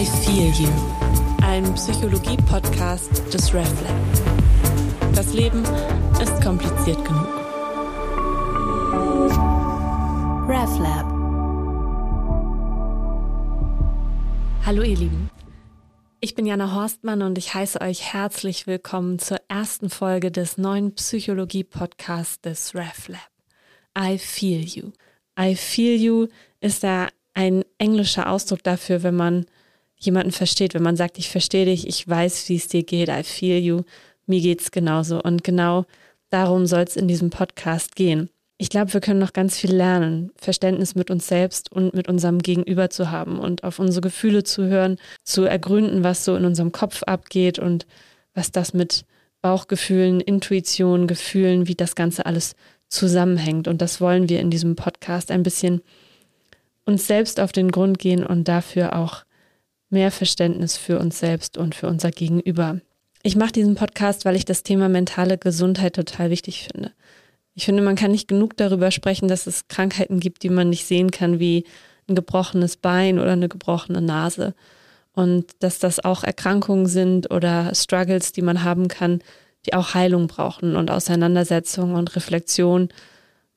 I Feel You, ein Psychologie-Podcast des RefLab. Das Leben ist kompliziert genug. RefLab. Hallo ihr Lieben. Ich bin Jana Horstmann und ich heiße euch herzlich willkommen zur ersten Folge des neuen Psychologie-Podcasts des RefLab. I Feel You. I Feel You ist da ein englischer Ausdruck dafür, wenn man jemanden versteht, wenn man sagt, ich verstehe dich, ich weiß, wie es dir geht, I feel you, mir geht's genauso. Und genau darum soll es in diesem Podcast gehen. Ich glaube, wir können noch ganz viel lernen, Verständnis mit uns selbst und mit unserem Gegenüber zu haben und auf unsere Gefühle zu hören, zu ergründen, was so in unserem Kopf abgeht und was das mit Bauchgefühlen, Intuition, Gefühlen, wie das Ganze alles zusammenhängt. Und das wollen wir in diesem Podcast ein bisschen uns selbst auf den Grund gehen und dafür auch mehr Verständnis für uns selbst und für unser Gegenüber. Ich mache diesen Podcast, weil ich das Thema mentale Gesundheit total wichtig finde. Ich finde, man kann nicht genug darüber sprechen, dass es Krankheiten gibt, die man nicht sehen kann, wie ein gebrochenes Bein oder eine gebrochene Nase. Und dass das auch Erkrankungen sind oder Struggles, die man haben kann, die auch Heilung brauchen und Auseinandersetzung und Reflexion.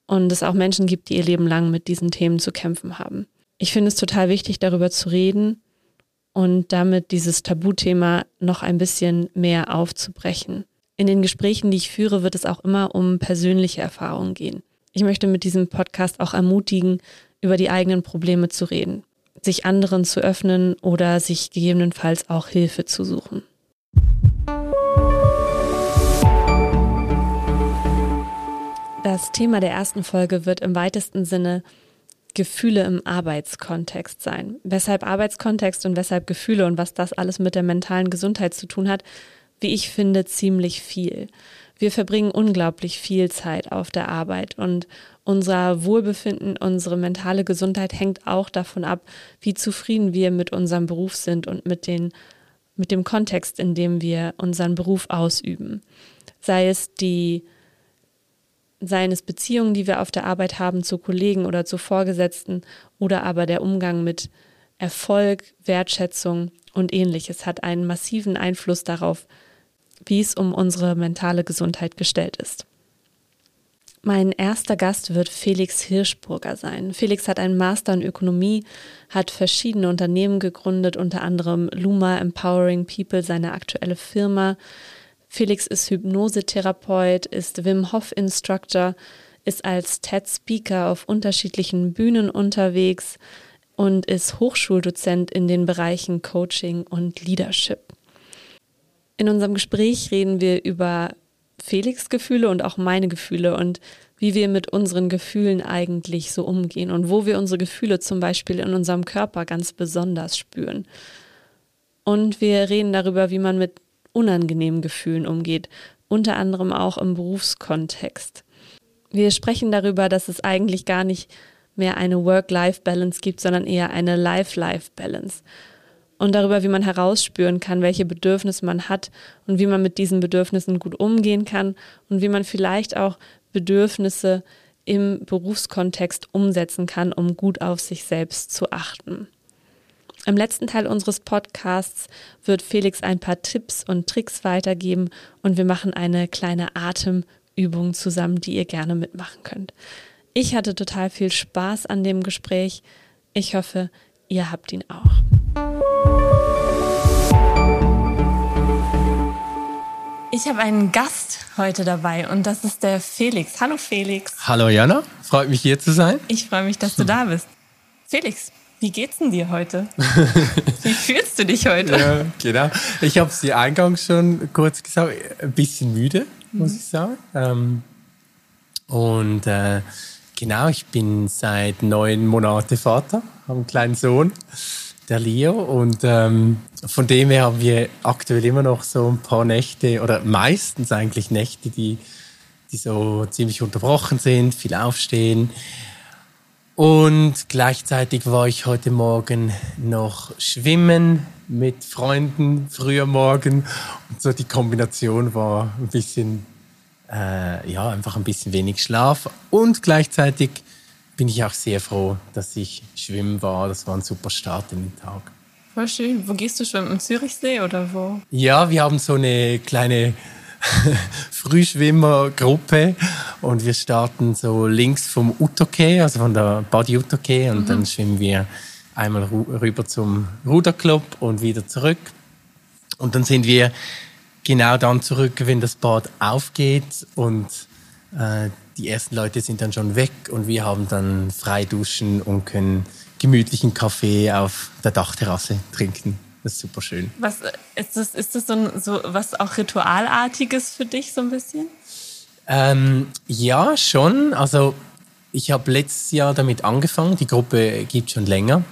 Und es auch Menschen gibt, die ihr Leben lang mit diesen Themen zu kämpfen haben. Ich finde es total wichtig, darüber zu reden und damit dieses Tabuthema noch ein bisschen mehr aufzubrechen. In den Gesprächen, die ich führe, wird es auch immer um persönliche Erfahrungen gehen. Ich möchte mit diesem Podcast auch ermutigen, über die eigenen Probleme zu reden, sich anderen zu öffnen oder sich gegebenenfalls auch Hilfe zu suchen. Das Thema der ersten Folge wird im weitesten Sinne Gefühle im Arbeitskontext sein. Weshalb Arbeitskontext und weshalb Gefühle und was das alles mit der mentalen Gesundheit zu tun hat, wie ich finde, ziemlich viel. Wir verbringen unglaublich viel Zeit auf der Arbeit und unser Wohlbefinden, unsere mentale Gesundheit hängt auch davon ab, wie zufrieden wir mit unserem Beruf sind und mit den mit dem Kontext, in dem wir unseren Beruf ausüben. Sei es die seien es Beziehungen, die wir auf der Arbeit haben zu Kollegen oder zu Vorgesetzten oder aber der Umgang mit Erfolg, Wertschätzung und ähnliches hat einen massiven Einfluss darauf, wie es um unsere mentale Gesundheit gestellt ist. Mein erster Gast wird Felix Hirschburger sein. Felix hat einen Master in Ökonomie, hat verschiedene Unternehmen gegründet, unter anderem Luma Empowering People, seine aktuelle Firma, Felix ist Hypnosetherapeut, ist Wim Hof Instructor, ist als TED Speaker auf unterschiedlichen Bühnen unterwegs und ist Hochschuldozent in den Bereichen Coaching und Leadership. In unserem Gespräch reden wir über Felix Gefühle und auch meine Gefühle und wie wir mit unseren Gefühlen eigentlich so umgehen und wo wir unsere Gefühle zum Beispiel in unserem Körper ganz besonders spüren. Und wir reden darüber, wie man mit unangenehmen Gefühlen umgeht, unter anderem auch im Berufskontext. Wir sprechen darüber, dass es eigentlich gar nicht mehr eine Work-Life-Balance gibt, sondern eher eine Life-Life-Balance. Und darüber, wie man herausspüren kann, welche Bedürfnisse man hat und wie man mit diesen Bedürfnissen gut umgehen kann und wie man vielleicht auch Bedürfnisse im Berufskontext umsetzen kann, um gut auf sich selbst zu achten. Im letzten Teil unseres Podcasts wird Felix ein paar Tipps und Tricks weitergeben und wir machen eine kleine Atemübung zusammen, die ihr gerne mitmachen könnt. Ich hatte total viel Spaß an dem Gespräch. Ich hoffe, ihr habt ihn auch. Ich habe einen Gast heute dabei und das ist der Felix. Hallo Felix. Hallo Jana, freut mich hier zu sein. Ich freue mich, dass du da bist. Felix, wie geht's denn dir heute? Wie fühlst du dich heute? Ja, genau. Ich habe es dir eingangs schon kurz gesagt, ein bisschen müde, muss mhm. ich sagen. Ähm, und äh, genau, ich bin seit neun Monaten Vater, habe einen kleinen Sohn, der Leo. Und ähm, von dem her haben wir aktuell immer noch so ein paar Nächte oder meistens eigentlich Nächte, die, die so ziemlich unterbrochen sind, viel aufstehen. Und gleichzeitig war ich heute Morgen noch schwimmen mit Freunden früher Morgen. Und so die Kombination war ein bisschen, äh, ja, einfach ein bisschen wenig Schlaf. Und gleichzeitig bin ich auch sehr froh, dass ich schwimmen war. Das war ein super Start in den Tag. Voll schön. Wo gehst du schwimmen? Im Zürichsee oder wo? Ja, wir haben so eine kleine Frühschwimmergruppe und wir starten so links vom Utoke, also von der Body Utoke und mhm. dann schwimmen wir einmal rüber zum Ruderclub und wieder zurück. Und dann sind wir genau dann zurück, wenn das Bad aufgeht und äh, die ersten Leute sind dann schon weg und wir haben dann frei duschen und können gemütlichen Kaffee auf der Dachterrasse trinken. Das ist super schön. Was ist das, ist das so, ein, so was auch Ritualartiges für dich so ein bisschen? Ähm, ja, schon. Also ich habe letztes Jahr damit angefangen. Die Gruppe gibt schon länger.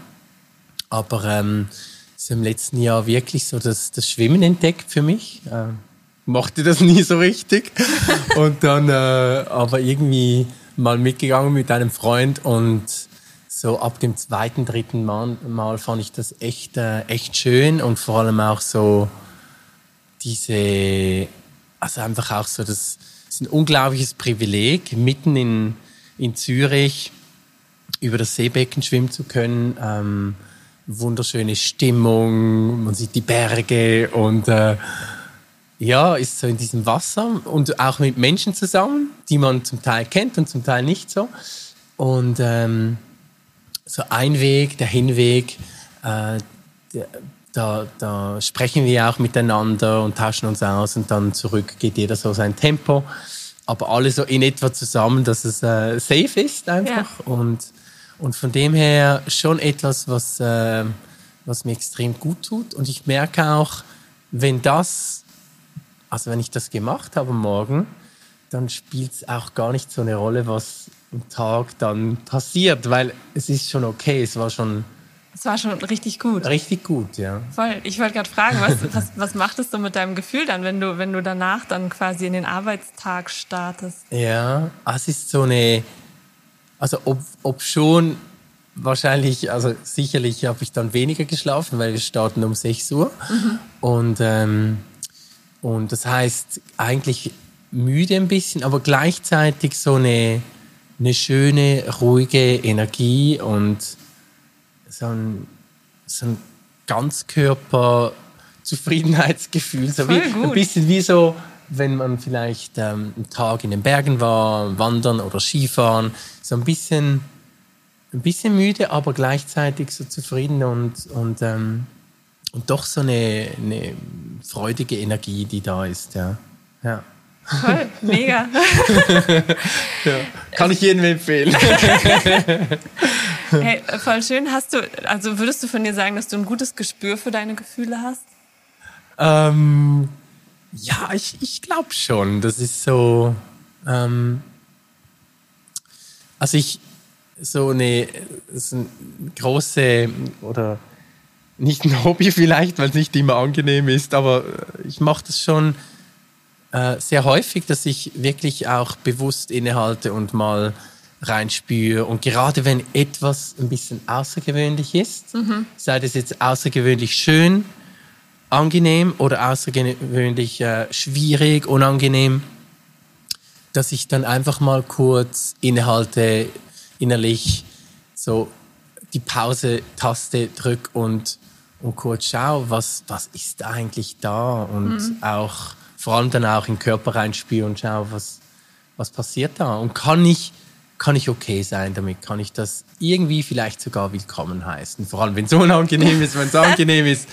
Aber ähm, so im letzten Jahr wirklich so das, das Schwimmen entdeckt für mich. Ähm, mochte das nie so richtig. und dann äh, aber irgendwie mal mitgegangen mit einem Freund und so ab dem zweiten, dritten Mal, mal fand ich das echt, äh, echt schön und vor allem auch so diese, also einfach auch so, das, ist ein unglaubliches Privileg, mitten in, in Zürich über das Seebecken schwimmen zu können. Ähm, wunderschöne Stimmung, man sieht die Berge und äh, ja, ist so in diesem Wasser und auch mit Menschen zusammen, die man zum Teil kennt und zum Teil nicht so. Und ähm, so ein Weg, der Hinweg, äh, da, da sprechen wir auch miteinander und tauschen uns aus und dann zurück geht jeder so sein Tempo. Aber alle so in etwa zusammen, dass es äh, safe ist einfach. Ja. Und, und von dem her schon etwas, was, äh, was mir extrem gut tut. Und ich merke auch, wenn das, also wenn ich das gemacht habe morgen, dann spielt es auch gar nicht so eine Rolle, was Tag dann passiert, weil es ist schon okay, es war schon... Es war schon richtig gut. Richtig gut, ja. Voll. Ich wollte gerade fragen, was, was, was macht es so mit deinem Gefühl dann, wenn du, wenn du danach dann quasi in den Arbeitstag startest? Ja, es ist so eine... Also ob, ob schon wahrscheinlich, also sicherlich habe ich dann weniger geschlafen, weil wir starten um 6 Uhr. Mhm. Und, ähm, und das heißt eigentlich müde ein bisschen, aber gleichzeitig so eine eine schöne, ruhige Energie und so ein, so ein Ganzkörper-Zufriedenheitsgefühl. So wie, ein bisschen wie so, wenn man vielleicht ähm, einen Tag in den Bergen war, wandern oder Skifahren. So ein bisschen, ein bisschen müde, aber gleichzeitig so zufrieden und, und, ähm, und doch so eine, eine freudige Energie, die da ist. Ja. ja. Toll, mega. ja, kann ich jedem empfehlen. hey, voll schön. Hast du, also würdest du von dir sagen, dass du ein gutes Gespür für deine Gefühle hast? Ähm, ja, ich, ich glaube schon. Das ist so. Ähm, also ich so eine, so eine große oder nicht ein Hobby vielleicht, weil es nicht immer angenehm ist, aber ich mache das schon äh, sehr häufig, dass ich wirklich auch bewusst innehalte und mal reinspüre. Und gerade wenn etwas ein bisschen außergewöhnlich ist, mhm. sei das jetzt außergewöhnlich schön, angenehm oder außergewöhnlich äh, schwierig, unangenehm, dass ich dann einfach mal kurz innehalte, innerlich so die Pause-Taste drücke und, und kurz schaue, was, was ist eigentlich da und mhm. auch vor allem dann auch in den Körper reinspüre und schaue, was, was passiert da. Und kann ich, kann ich okay sein damit? Kann ich das irgendwie vielleicht sogar willkommen heißen? Vor allem, wenn es unangenehm ist, wenn es angenehm ist,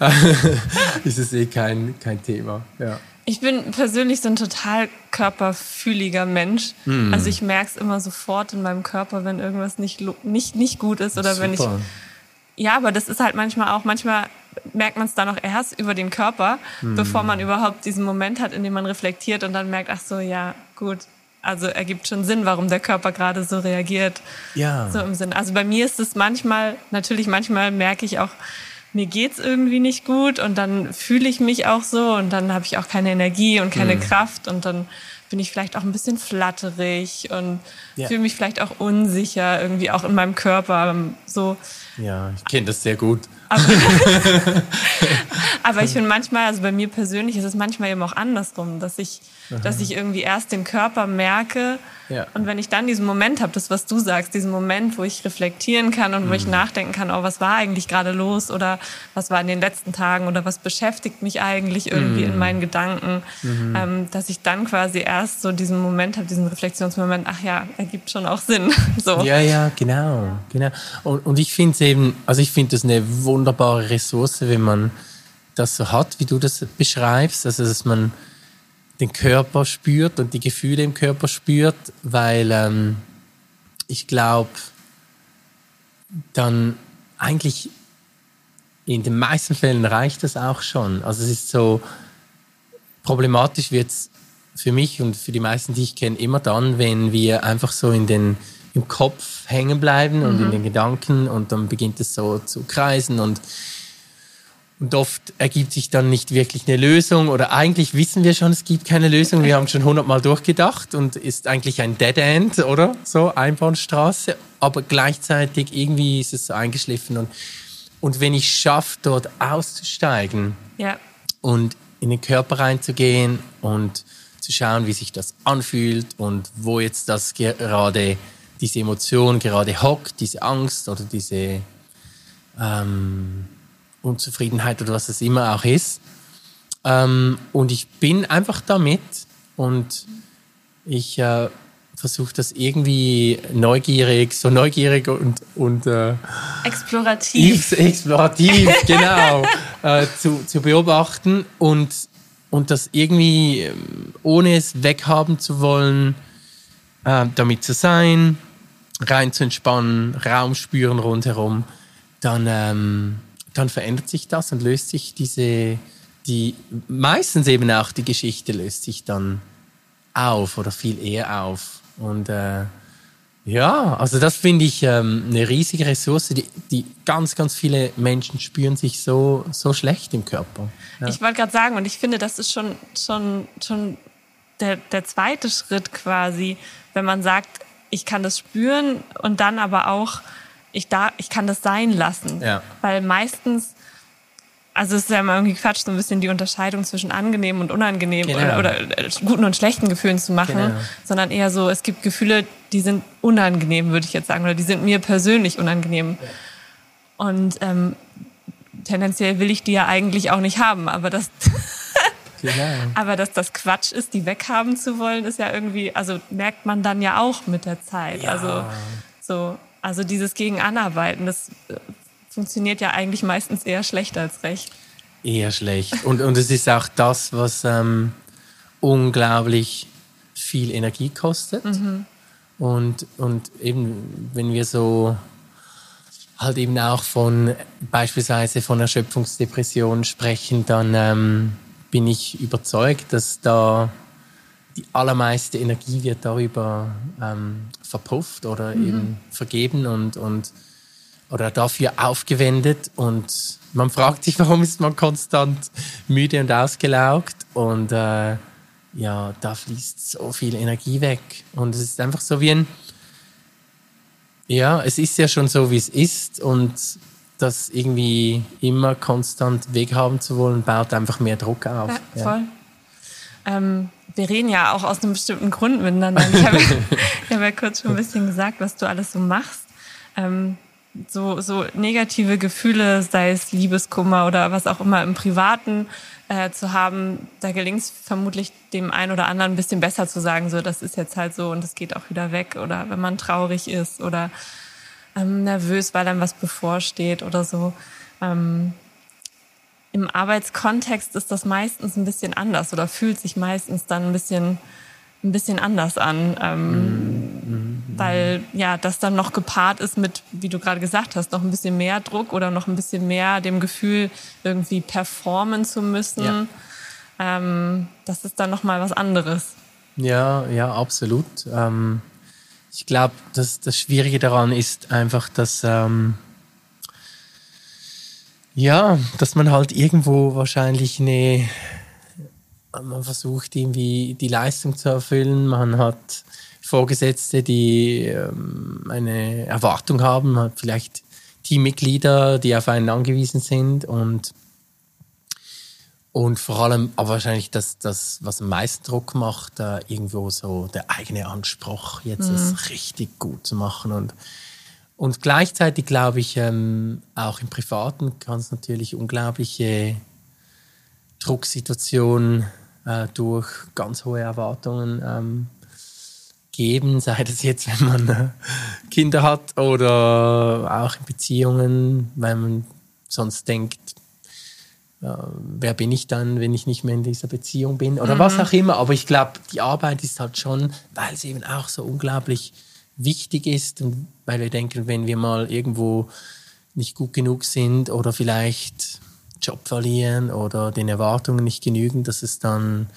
ist es eh kein, kein Thema. Ja. Ich bin persönlich so ein total körperfühliger Mensch. Mm. Also ich merke es immer sofort in meinem Körper, wenn irgendwas nicht, nicht, nicht gut ist oder Super. wenn ich. Ja, aber das ist halt manchmal auch, manchmal merkt man es dann auch erst über den Körper, mhm. bevor man überhaupt diesen Moment hat, in dem man reflektiert und dann merkt, ach so, ja, gut. Also ergibt schon Sinn, warum der Körper gerade so reagiert. Ja. So im Sinn. Also bei mir ist es manchmal, natürlich manchmal merke ich auch, mir geht's irgendwie nicht gut und dann fühle ich mich auch so und dann habe ich auch keine Energie und keine mhm. Kraft und dann bin ich vielleicht auch ein bisschen flatterig und ja. fühle mich vielleicht auch unsicher, irgendwie auch in meinem Körper. So. Ja, ich kenne das sehr gut. Aber, aber ich finde manchmal, also bei mir persönlich ist es manchmal eben auch andersrum, dass ich, dass ich irgendwie erst den Körper merke ja. und wenn ich dann diesen Moment habe, das was du sagst, diesen Moment, wo ich reflektieren kann und wo ich mhm. nachdenken kann, oh, was war eigentlich gerade los oder was war in den letzten Tagen oder was beschäftigt mich eigentlich irgendwie mhm. in meinen Gedanken, mhm. ähm, dass ich dann quasi erst so diesen Moment habe, diesen Reflexionsmoment, ach ja, ergibt schon auch Sinn. so. Ja, ja, genau, genau. Und, und ich finde es eben, also ich finde das eine wunderbare Ressource, wenn man das so hat, wie du das beschreibst, also dass man den Körper spürt und die Gefühle im Körper spürt, weil ähm, ich glaube, dann eigentlich in den meisten Fällen reicht das auch schon. Also es ist so problematisch wird es für mich und für die meisten, die ich kenne, immer dann, wenn wir einfach so in den im Kopf hängen bleiben und in mhm. den Gedanken und dann beginnt es so zu kreisen und und oft ergibt sich dann nicht wirklich eine Lösung oder eigentlich wissen wir schon, es gibt keine Lösung. Wir haben schon hundertmal durchgedacht und ist eigentlich ein Dead End, oder? So, Einbahnstraße. Aber gleichzeitig irgendwie ist es so eingeschliffen und, und wenn ich schaffe, dort auszusteigen ja. und in den Körper reinzugehen und zu schauen, wie sich das anfühlt und wo jetzt das gerade diese Emotion gerade hockt, diese Angst oder diese ähm, Unzufriedenheit oder was es immer auch ist. Ähm, und ich bin einfach damit und ich äh, versuche das irgendwie neugierig, so neugierig und, und äh, explorativ, explorativ genau, äh, zu, zu beobachten und, und das irgendwie, ähm, ohne es weghaben zu wollen, äh, damit zu sein, rein zu entspannen, Raum spüren rundherum, dann ähm, dann verändert sich das und löst sich diese, die, meistens eben auch die Geschichte löst sich dann auf oder viel eher auf. Und äh, ja, also das finde ich ähm, eine riesige Ressource, die, die ganz, ganz viele Menschen spüren sich so, so schlecht im Körper. Ja. Ich wollte gerade sagen, und ich finde, das ist schon, schon, schon der, der zweite Schritt quasi, wenn man sagt, ich kann das spüren und dann aber auch ich, da, ich kann das sein lassen. Ja. Weil meistens, also es ist ja immer irgendwie Quatsch, so ein bisschen die Unterscheidung zwischen angenehm und unangenehm genau. oder, oder, äh, guten und schlechten Gefühlen zu machen, genau. sondern eher so, es gibt Gefühle, die sind unangenehm, würde ich jetzt sagen, oder die sind mir persönlich unangenehm. Ja. Und ähm, tendenziell will ich die ja eigentlich auch nicht haben, aber das... Genau. Aber dass das Quatsch ist, die weghaben zu wollen, ist ja irgendwie, also merkt man dann ja auch mit der Zeit. Ja. Also so, also dieses Gegenanarbeiten, das äh, funktioniert ja eigentlich meistens eher schlecht als recht. Eher schlecht. Und, und es ist auch das, was ähm, unglaublich viel Energie kostet. Mhm. Und, und eben, wenn wir so halt eben auch von beispielsweise von Erschöpfungsdepression sprechen, dann ähm, bin ich überzeugt, dass da die allermeiste Energie wird darüber ähm, verpufft oder mhm. eben vergeben und, und oder dafür aufgewendet. Und man fragt sich, warum ist man konstant müde und ausgelaugt? Und äh, ja, da fließt so viel Energie weg. Und es ist einfach so wie ein ja, es ist ja schon so, wie es ist. Und das irgendwie immer konstant weghaben zu wollen, baut einfach mehr Druck auf. Ja, voll. Ja. Ähm, wir reden ja auch aus einem bestimmten Grund miteinander. Ich habe hab ja kurz schon ein bisschen gesagt, was du alles so machst. Ähm, so, so negative Gefühle, sei es Liebeskummer oder was auch immer im Privaten äh, zu haben, da gelingt es vermutlich dem einen oder anderen ein bisschen besser zu sagen, so das ist jetzt halt so und das geht auch wieder weg. Oder wenn man traurig ist oder ähm, nervös, weil einem was bevorsteht oder so. Ähm, im Arbeitskontext ist das meistens ein bisschen anders oder fühlt sich meistens dann ein bisschen ein bisschen anders an, ähm, mhm. weil ja das dann noch gepaart ist mit, wie du gerade gesagt hast, noch ein bisschen mehr Druck oder noch ein bisschen mehr dem Gefühl irgendwie performen zu müssen. Ja. Ähm, das ist dann noch mal was anderes. Ja, ja, absolut. Ähm, ich glaube, das, das Schwierige daran ist einfach, dass ähm, ja, dass man halt irgendwo wahrscheinlich eine, man versucht irgendwie die Leistung zu erfüllen, man hat Vorgesetzte, die ähm, eine Erwartung haben, hat vielleicht Teammitglieder, die auf einen angewiesen sind. Und und vor allem, aber wahrscheinlich das, das was am meisten Druck macht, äh, irgendwo so der eigene Anspruch, jetzt mhm. es richtig gut zu machen. Und, und gleichzeitig glaube ich, ähm, auch im Privaten kann es natürlich unglaubliche Drucksituationen äh, durch ganz hohe Erwartungen ähm, geben, sei das jetzt, wenn man äh, Kinder hat oder auch in Beziehungen, weil man sonst denkt, wer bin ich dann, wenn ich nicht mehr in dieser Beziehung bin oder mhm. was auch immer. Aber ich glaube, die Arbeit ist halt schon, weil es eben auch so unglaublich wichtig ist und weil wir denken, wenn wir mal irgendwo nicht gut genug sind oder vielleicht Job verlieren oder den Erwartungen nicht genügen, dass es dann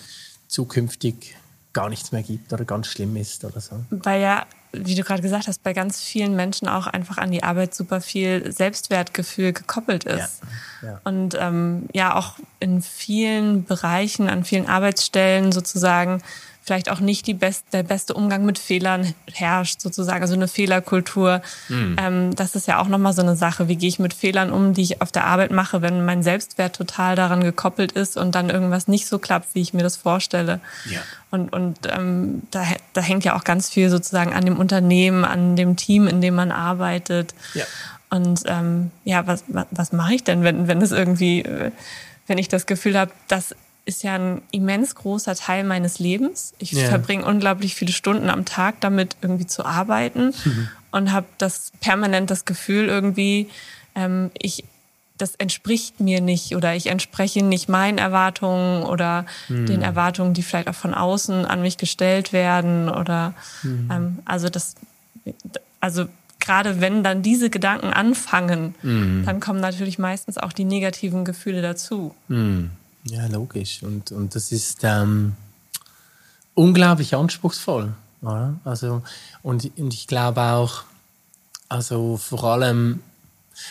zukünftig gar nichts mehr gibt oder ganz schlimm ist oder so. Weil ja, wie du gerade gesagt hast, bei ganz vielen Menschen auch einfach an die Arbeit super viel Selbstwertgefühl gekoppelt ist. Ja, ja. Und ähm, ja, auch in vielen Bereichen, an vielen Arbeitsstellen sozusagen vielleicht auch nicht die best, der beste Umgang mit Fehlern herrscht, sozusagen, also eine Fehlerkultur. Mhm. Ähm, das ist ja auch nochmal so eine Sache. Wie gehe ich mit Fehlern um, die ich auf der Arbeit mache, wenn mein Selbstwert total daran gekoppelt ist und dann irgendwas nicht so klappt, wie ich mir das vorstelle. Ja. Und, und ähm, da, da hängt ja auch ganz viel sozusagen an dem Unternehmen, an dem Team, in dem man arbeitet. Ja. Und ähm, ja, was, was, was mache ich denn, wenn, wenn es irgendwie, äh, wenn ich das Gefühl habe, dass ist ja ein immens großer Teil meines Lebens. Ich yeah. verbringe unglaublich viele Stunden am Tag damit, irgendwie zu arbeiten mhm. und habe das permanent das Gefühl irgendwie, ähm, ich das entspricht mir nicht oder ich entspreche nicht meinen Erwartungen oder mhm. den Erwartungen, die vielleicht auch von außen an mich gestellt werden oder mhm. ähm, also das also gerade wenn dann diese Gedanken anfangen, mhm. dann kommen natürlich meistens auch die negativen Gefühle dazu. Ja, logisch. Und, und das ist ähm, unglaublich anspruchsvoll. Oder? Also, und, und ich glaube auch, also vor allem,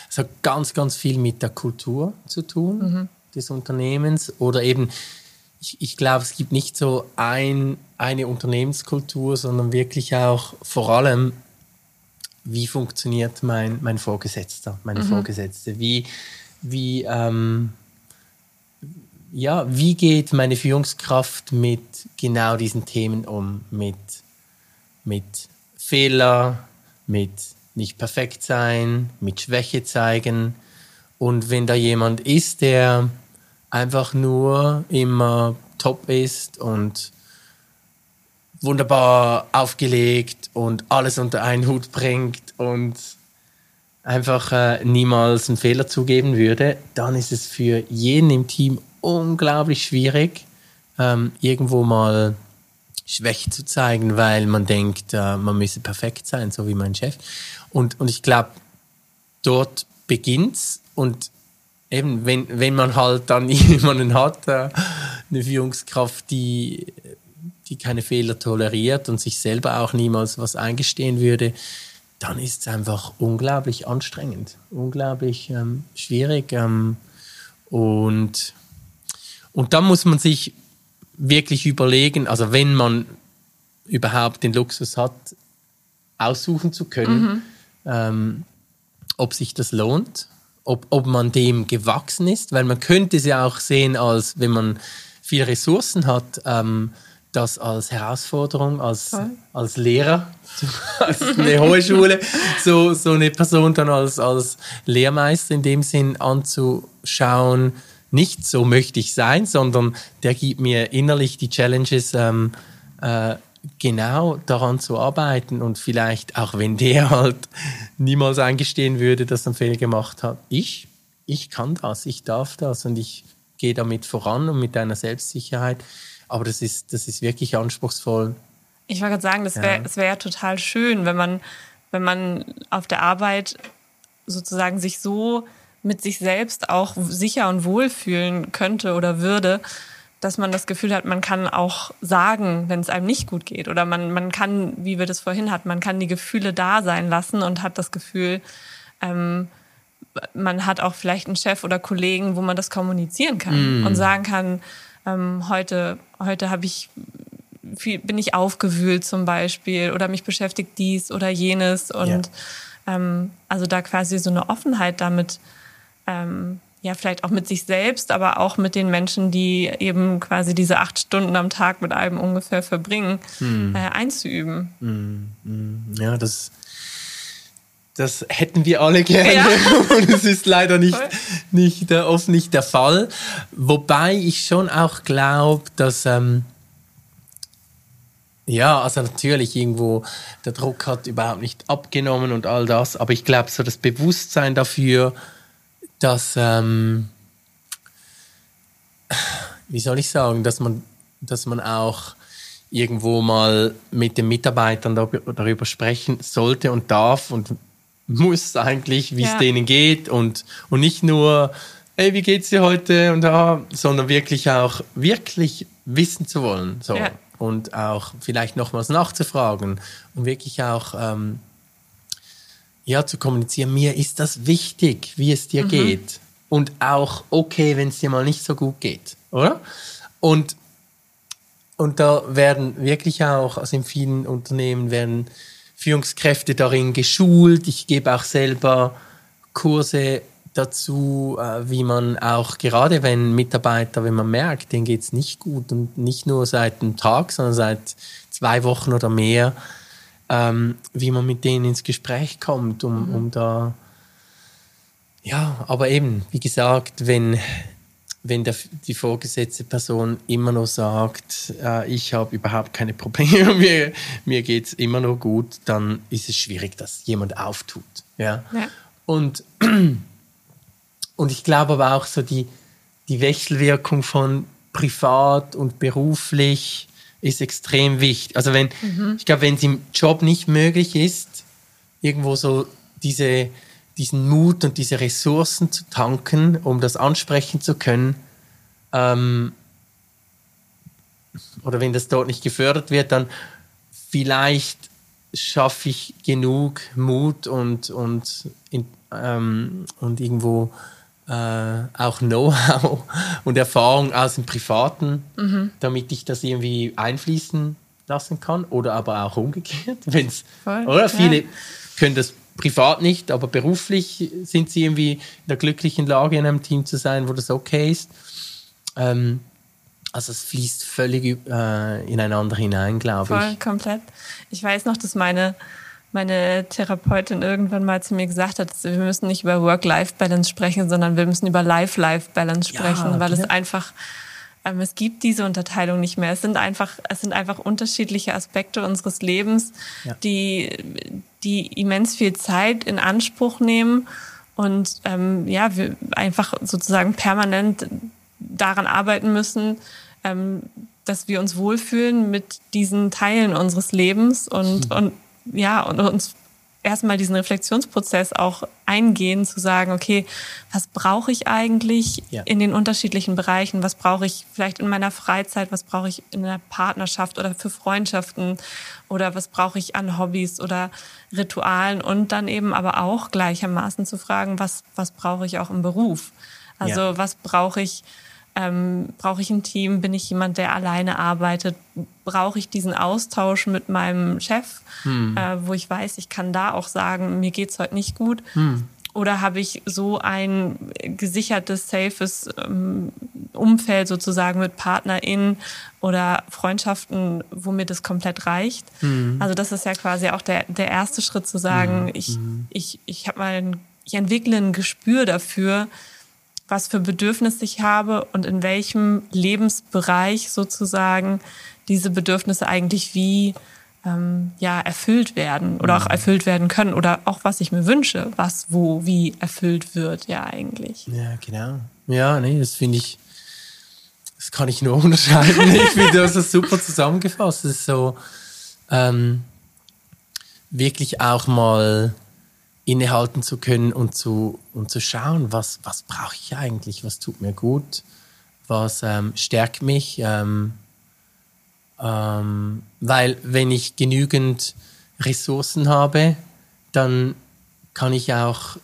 es hat ganz, ganz viel mit der Kultur zu tun mhm. des Unternehmens oder eben, ich, ich glaube, es gibt nicht so ein, eine Unternehmenskultur, sondern wirklich auch vor allem, wie funktioniert mein, mein Vorgesetzter, meine mhm. Vorgesetzte, wie, wie, ähm, ja, wie geht meine Führungskraft mit genau diesen Themen um? Mit, mit Fehler, mit nicht perfekt sein, mit Schwäche zeigen. Und wenn da jemand ist, der einfach nur immer top ist und wunderbar aufgelegt und alles unter einen Hut bringt und einfach äh, niemals einen Fehler zugeben würde, dann ist es für jeden im Team unglaublich schwierig, ähm, irgendwo mal Schwäche zu zeigen, weil man denkt, äh, man müsse perfekt sein, so wie mein Chef. Und, und ich glaube, dort beginnt's und eben, wenn, wenn man halt dann jemanden hat, äh, eine Führungskraft, die, die keine Fehler toleriert und sich selber auch niemals was eingestehen würde, dann ist es einfach unglaublich anstrengend, unglaublich ähm, schwierig. Ähm, und und dann muss man sich wirklich überlegen, also wenn man überhaupt den Luxus hat, aussuchen zu können, mhm. ähm, ob sich das lohnt, ob, ob man dem gewachsen ist, weil man könnte es ja auch sehen, als wenn man viele Ressourcen hat, ähm, das als Herausforderung, als, als Lehrer, als eine hohe Schule, so, so eine Person dann als, als Lehrmeister in dem Sinn anzuschauen, nicht so möchte ich sein, sondern der gibt mir innerlich die Challenges, ähm, äh, genau daran zu arbeiten und vielleicht auch wenn der halt niemals eingestehen würde, dass er einen Fehler gemacht hat, ich, ich kann das, ich darf das und ich gehe damit voran und mit einer Selbstsicherheit. Aber das ist, das ist wirklich anspruchsvoll. Ich wollte gerade sagen, das wäre ja. wär total schön, wenn man, wenn man auf der Arbeit sozusagen sich so mit sich selbst auch sicher und wohl fühlen könnte oder würde, dass man das Gefühl hat, man kann auch sagen, wenn es einem nicht gut geht. Oder man, man kann, wie wir das vorhin hatten, man kann die Gefühle da sein lassen und hat das Gefühl, ähm, man hat auch vielleicht einen Chef oder Kollegen, wo man das kommunizieren kann mm. und sagen kann, ähm, heute, heute habe ich viel, bin ich aufgewühlt zum Beispiel oder mich beschäftigt dies oder jenes und ja. ähm, also da quasi so eine Offenheit damit ähm, ja, vielleicht auch mit sich selbst, aber auch mit den Menschen, die eben quasi diese acht Stunden am Tag mit einem ungefähr verbringen, hm. äh, einzuüben. Hm, hm. Ja, das, das hätten wir alle gerne ja. und es ist leider nicht, nicht äh, oft nicht der Fall. Wobei ich schon auch glaube, dass ähm, ja, also natürlich irgendwo der Druck hat überhaupt nicht abgenommen und all das, aber ich glaube so das Bewusstsein dafür, dass, ähm, wie soll ich sagen, dass man, dass man auch irgendwo mal mit den Mitarbeitern darüber sprechen sollte und darf und muss eigentlich, wie ja. es denen geht und, und nicht nur, hey, wie geht's dir heute und da, sondern wirklich auch wirklich wissen zu wollen. So. Ja. Und auch vielleicht nochmals nachzufragen und wirklich auch ähm, ja, zu kommunizieren, mir ist das wichtig, wie es dir mhm. geht. Und auch okay, wenn es dir mal nicht so gut geht, oder? Und, und da werden wirklich auch, also in vielen Unternehmen werden Führungskräfte darin geschult. Ich gebe auch selber Kurse dazu, äh, wie man auch, gerade wenn Mitarbeiter, wenn man merkt, denen geht es nicht gut und nicht nur seit einem Tag, sondern seit zwei Wochen oder mehr, ähm, wie man mit denen ins Gespräch kommt, um, um da, ja, aber eben, wie gesagt, wenn, wenn der, die vorgesetzte Person immer noch sagt, äh, ich habe überhaupt keine Probleme, mir, mir geht es immer noch gut, dann ist es schwierig, dass jemand auftut. Ja? ja. Und, und ich glaube aber auch so die, die Wechselwirkung von privat und beruflich ist extrem wichtig. Also wenn, mhm. ich glaube, wenn es im Job nicht möglich ist, irgendwo so diese, diesen Mut und diese Ressourcen zu tanken, um das ansprechen zu können, ähm, oder wenn das dort nicht gefördert wird, dann vielleicht schaffe ich genug Mut und, und, in, ähm, und irgendwo äh, auch Know-how und Erfahrung aus dem Privaten, mhm. damit ich das irgendwie einfließen lassen kann oder aber auch umgekehrt, wenn's Voll, oder viele ja. können das privat nicht, aber beruflich sind sie irgendwie in der glücklichen Lage in einem Team zu sein, wo das okay ist. Ähm, also es fließt völlig äh, ineinander hinein, glaube ich. Voll, komplett. Ich weiß noch, dass meine meine Therapeutin irgendwann mal zu mir gesagt hat, wir müssen nicht über Work-Life-Balance sprechen, sondern wir müssen über Life-Life-Balance sprechen, ja, weil es einfach, ähm, es gibt diese Unterteilung nicht mehr. Es sind einfach, es sind einfach unterschiedliche Aspekte unseres Lebens, ja. die, die immens viel Zeit in Anspruch nehmen und ähm, ja, wir einfach sozusagen permanent daran arbeiten müssen, ähm, dass wir uns wohlfühlen mit diesen Teilen unseres Lebens und, mhm. und ja, und uns erstmal diesen Reflexionsprozess auch eingehen, zu sagen, okay, was brauche ich eigentlich ja. in den unterschiedlichen Bereichen? Was brauche ich vielleicht in meiner Freizeit? Was brauche ich in einer Partnerschaft oder für Freundschaften? Oder was brauche ich an Hobbys oder Ritualen? Und dann eben aber auch gleichermaßen zu fragen, was, was brauche ich auch im Beruf? Also ja. was brauche ich ähm, brauche ich ein Team? Bin ich jemand, der alleine arbeitet? Brauche ich diesen Austausch mit meinem Chef, hm. äh, wo ich weiß, ich kann da auch sagen, mir geht's heute nicht gut? Hm. Oder habe ich so ein gesichertes, safes ähm, Umfeld sozusagen mit PartnerInnen oder Freundschaften, wo mir das komplett reicht? Mhm. Also das ist ja quasi auch der, der erste Schritt zu sagen, mhm. ich, ich, ich habe mal ein, ich entwickle ein Gespür dafür, was für Bedürfnisse ich habe und in welchem Lebensbereich sozusagen diese Bedürfnisse eigentlich wie ähm, ja erfüllt werden oder auch mhm. erfüllt werden können oder auch was ich mir wünsche, was wo wie erfüllt wird ja eigentlich. Ja, genau. Ja, nee, das finde ich, das kann ich nur unterscheiden. ich finde das ist super zusammengefasst. Das ist so ähm, wirklich auch mal innehalten zu können und zu, und zu schauen, was, was brauche ich eigentlich, was tut mir gut, was ähm, stärkt mich. Ähm, ähm, weil wenn ich genügend Ressourcen habe, dann kann ich auch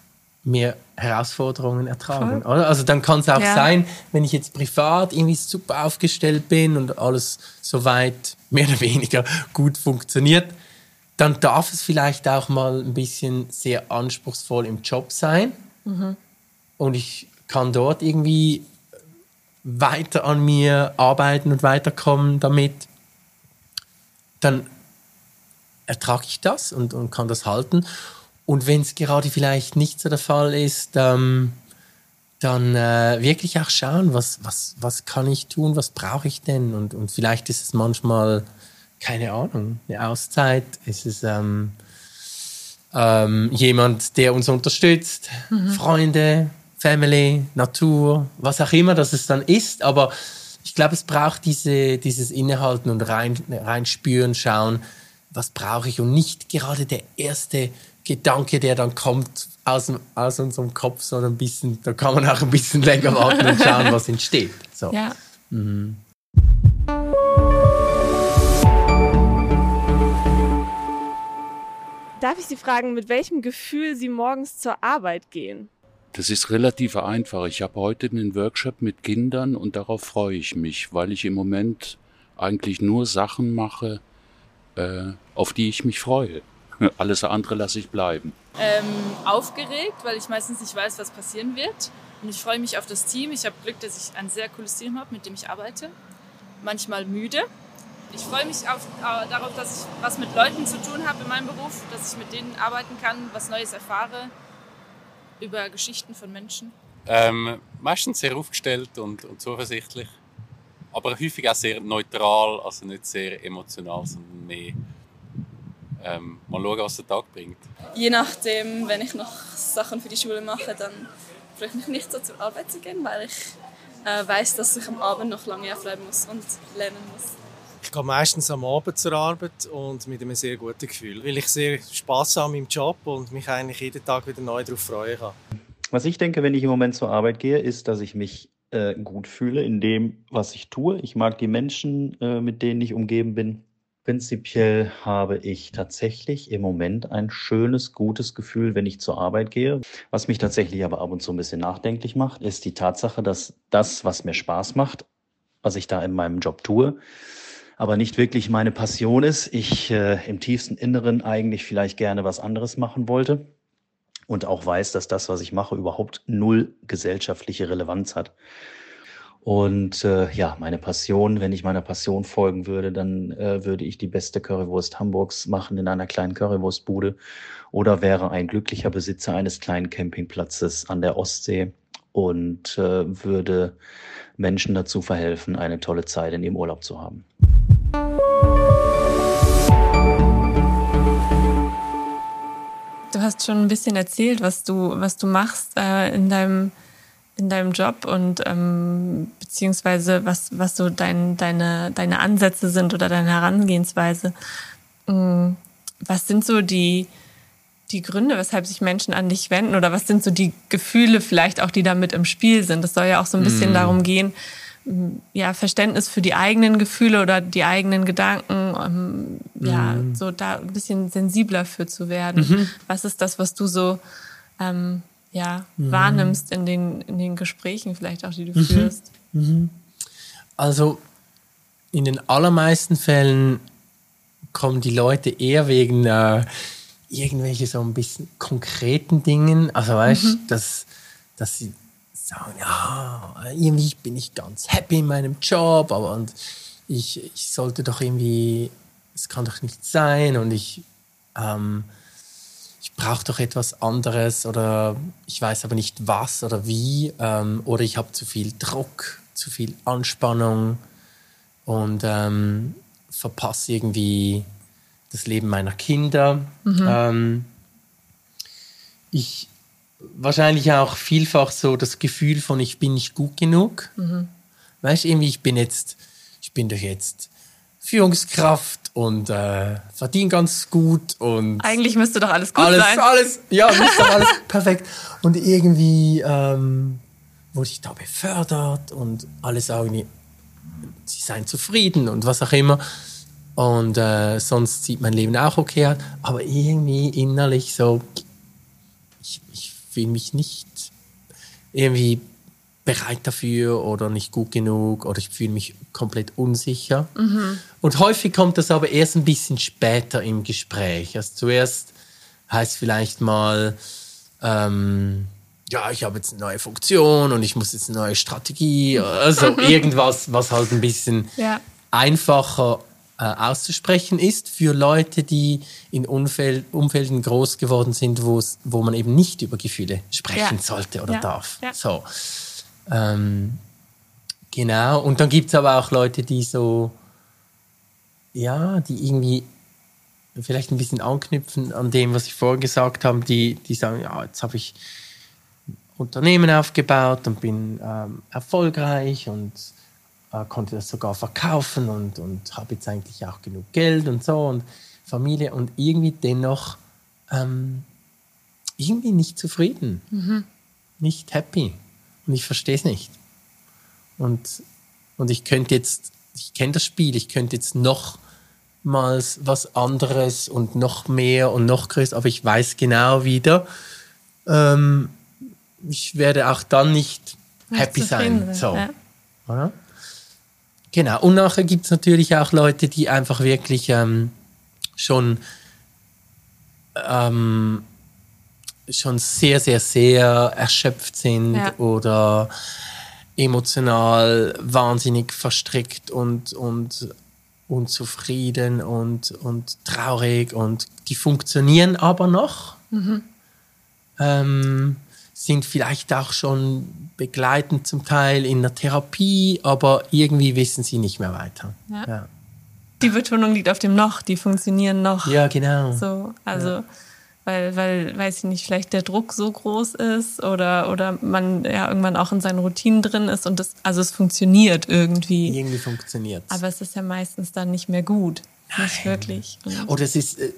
mehr Herausforderungen ertragen. Oder? Also dann kann es auch ja. sein, wenn ich jetzt privat irgendwie super aufgestellt bin und alles soweit mehr oder weniger gut funktioniert, dann darf es vielleicht auch mal ein bisschen sehr anspruchsvoll im Job sein. Mhm. Und ich kann dort irgendwie weiter an mir arbeiten und weiterkommen damit. Dann ertrage ich das und, und kann das halten. Und wenn es gerade vielleicht nicht so der Fall ist, ähm, dann äh, wirklich auch schauen, was, was, was kann ich tun, was brauche ich denn? Und, und vielleicht ist es manchmal, keine Ahnung, eine Auszeit, ist es ähm, ähm, jemand, der uns unterstützt, mhm. Freunde, Family, Natur, was auch immer das es dann ist. Aber ich glaube, es braucht diese, dieses Innehalten und rein, reinspüren, schauen, was brauche ich und nicht gerade der erste Gedanke, der dann kommt aus, aus unserem Kopf, sondern ein bisschen, da kann man auch ein bisschen länger warten und schauen, was entsteht. So. Ja. Mhm. Darf ich Sie fragen, mit welchem Gefühl Sie morgens zur Arbeit gehen? Das ist relativ einfach. Ich habe heute einen Workshop mit Kindern und darauf freue ich mich, weil ich im Moment eigentlich nur Sachen mache, äh, auf die ich mich freue. Alles andere lasse ich bleiben. Ähm, aufgeregt, weil ich meistens nicht weiß, was passieren wird. Und ich freue mich auf das Team. Ich habe Glück, dass ich ein sehr cooles Team habe, mit dem ich arbeite. Manchmal müde. Ich freue mich auf, äh, darauf, dass ich was mit Leuten zu tun habe in meinem Beruf, dass ich mit denen arbeiten kann, was Neues erfahre über Geschichten von Menschen. Ähm, meistens sehr aufgestellt und, und zuversichtlich, aber häufig auch sehr neutral, also nicht sehr emotional, sondern mehr ähm, mal schauen, was der Tag bringt. Je nachdem, wenn ich noch Sachen für die Schule mache, dann freue ich mich nicht so zur Arbeit zu gehen, weil ich äh, weiß, dass ich am Abend noch lange aufbleiben muss und lernen muss. Ich gehe meistens am Abend zur Arbeit und mit einem sehr guten Gefühl, weil ich sehr Spaß habe im Job und mich eigentlich jeden Tag wieder neu darauf freuen kann. Was ich denke, wenn ich im Moment zur Arbeit gehe, ist, dass ich mich äh, gut fühle in dem, was ich tue. Ich mag die Menschen, äh, mit denen ich umgeben bin. Prinzipiell habe ich tatsächlich im Moment ein schönes, gutes Gefühl, wenn ich zur Arbeit gehe. Was mich tatsächlich aber ab und zu ein bisschen nachdenklich macht, ist die Tatsache, dass das, was mir Spaß macht, was ich da in meinem Job tue, aber nicht wirklich meine Passion ist. Ich äh, im tiefsten Inneren eigentlich vielleicht gerne was anderes machen wollte und auch weiß, dass das, was ich mache, überhaupt null gesellschaftliche Relevanz hat. Und äh, ja, meine Passion, wenn ich meiner Passion folgen würde, dann äh, würde ich die beste Currywurst Hamburgs machen in einer kleinen Currywurstbude oder wäre ein glücklicher Besitzer eines kleinen Campingplatzes an der Ostsee und äh, würde Menschen dazu verhelfen, eine tolle Zeit in ihrem Urlaub zu haben. Du hast schon ein bisschen erzählt, was du, was du machst äh, in deinem in deinem Job und ähm, beziehungsweise was, was so dein, deine, deine Ansätze sind oder deine Herangehensweise. Ähm, was sind so die, die Gründe, weshalb sich Menschen an dich wenden oder was sind so die Gefühle vielleicht auch, die damit im Spiel sind? Es soll ja auch so ein bisschen mm. darum gehen, ja, Verständnis für die eigenen Gefühle oder die eigenen Gedanken, ähm, ja, so da ein bisschen sensibler für zu werden. Mhm. Was ist das, was du so ähm, ja, mhm. wahrnimmst in den, in den Gesprächen vielleicht auch, die du mhm. führst? Mhm. Also in den allermeisten Fällen kommen die Leute eher wegen äh, irgendwelche so ein bisschen konkreten Dingen. Also weißt du, mhm. dass, dass sie sagen, ja, irgendwie bin ich ganz happy in meinem Job, aber und ich, ich sollte doch irgendwie, es kann doch nicht sein und ich ähm, ich brauche doch etwas anderes oder ich weiß aber nicht was oder wie ähm, oder ich habe zu viel Druck, zu viel Anspannung und ähm, verpasse irgendwie das Leben meiner Kinder. Mhm. Ähm, ich wahrscheinlich auch vielfach so das Gefühl von ich bin nicht gut genug. Mhm. Weißt du, irgendwie ich bin jetzt, ich bin doch jetzt Führungskraft und äh, verdiene ganz gut und eigentlich müsste doch alles gut alles, sein. Alles, ja, müsste doch alles perfekt. Und irgendwie ähm, wurde ich da befördert und alle sagen, sie seien zufrieden und was auch immer. Und äh, sonst sieht mein Leben auch okay aus. Aber irgendwie innerlich so, ich, ich fühle mich nicht irgendwie bereit dafür oder nicht gut genug oder ich fühle mich komplett unsicher. Und häufig kommt das aber erst ein bisschen später im Gespräch. Also zuerst heißt vielleicht mal, ähm, ja, ich habe jetzt eine neue Funktion und ich muss jetzt eine neue Strategie, also irgendwas, was halt ein bisschen Ja. einfacher äh, auszusprechen ist für Leute, die in Umfeld, Umfelden groß geworden sind, wo es- wo man eben nicht über Gefühle sprechen Ja. sollte oder Ja. darf. Ja. So. Ähm, genau. Und dann gibt es aber auch Leute, die so, ja, die irgendwie vielleicht ein bisschen anknüpfen an dem, was ich vorhin gesagt habe, die, die sagen, ja, jetzt habe ich ein Unternehmen aufgebaut und bin ähm, erfolgreich und äh, konnte das sogar verkaufen und, und habe jetzt eigentlich auch genug Geld und so und Familie und irgendwie dennoch ähm, irgendwie nicht zufrieden, nicht happy und ich verstehe es nicht. Und, und ich könnte jetzt, ich kenne das Spiel, ich könnte jetzt nochmals was anderes und noch mehr und noch größer, aber ich weiß genau wieder, ähm, ich werde auch dann nicht happy Zufrieden sein. So. Ja. Genau. Und nachher gibt es natürlich auch Leute, die einfach wirklich ähm, schon, ähm, schon sehr, sehr, sehr erschöpft sind Ja. oder emotional wahnsinnig verstrickt und, und unzufrieden und, und traurig und die funktionieren aber noch. Ähm, sind vielleicht auch schon begleitend zum Teil in der Therapie, aber irgendwie wissen sie nicht mehr weiter. Ja. Ja, Die Betonung liegt auf dem noch, die funktionieren noch. ja genau. So, also, weil, weil, weiß ich nicht, vielleicht der Druck so groß ist oder, oder man ja irgendwann auch in seinen Routinen drin ist und das, also es funktioniert irgendwie. Irgendwie funktioniert Aber es ist ja meistens dann nicht mehr gut. Nicht wirklich. Und Oder es ist äh,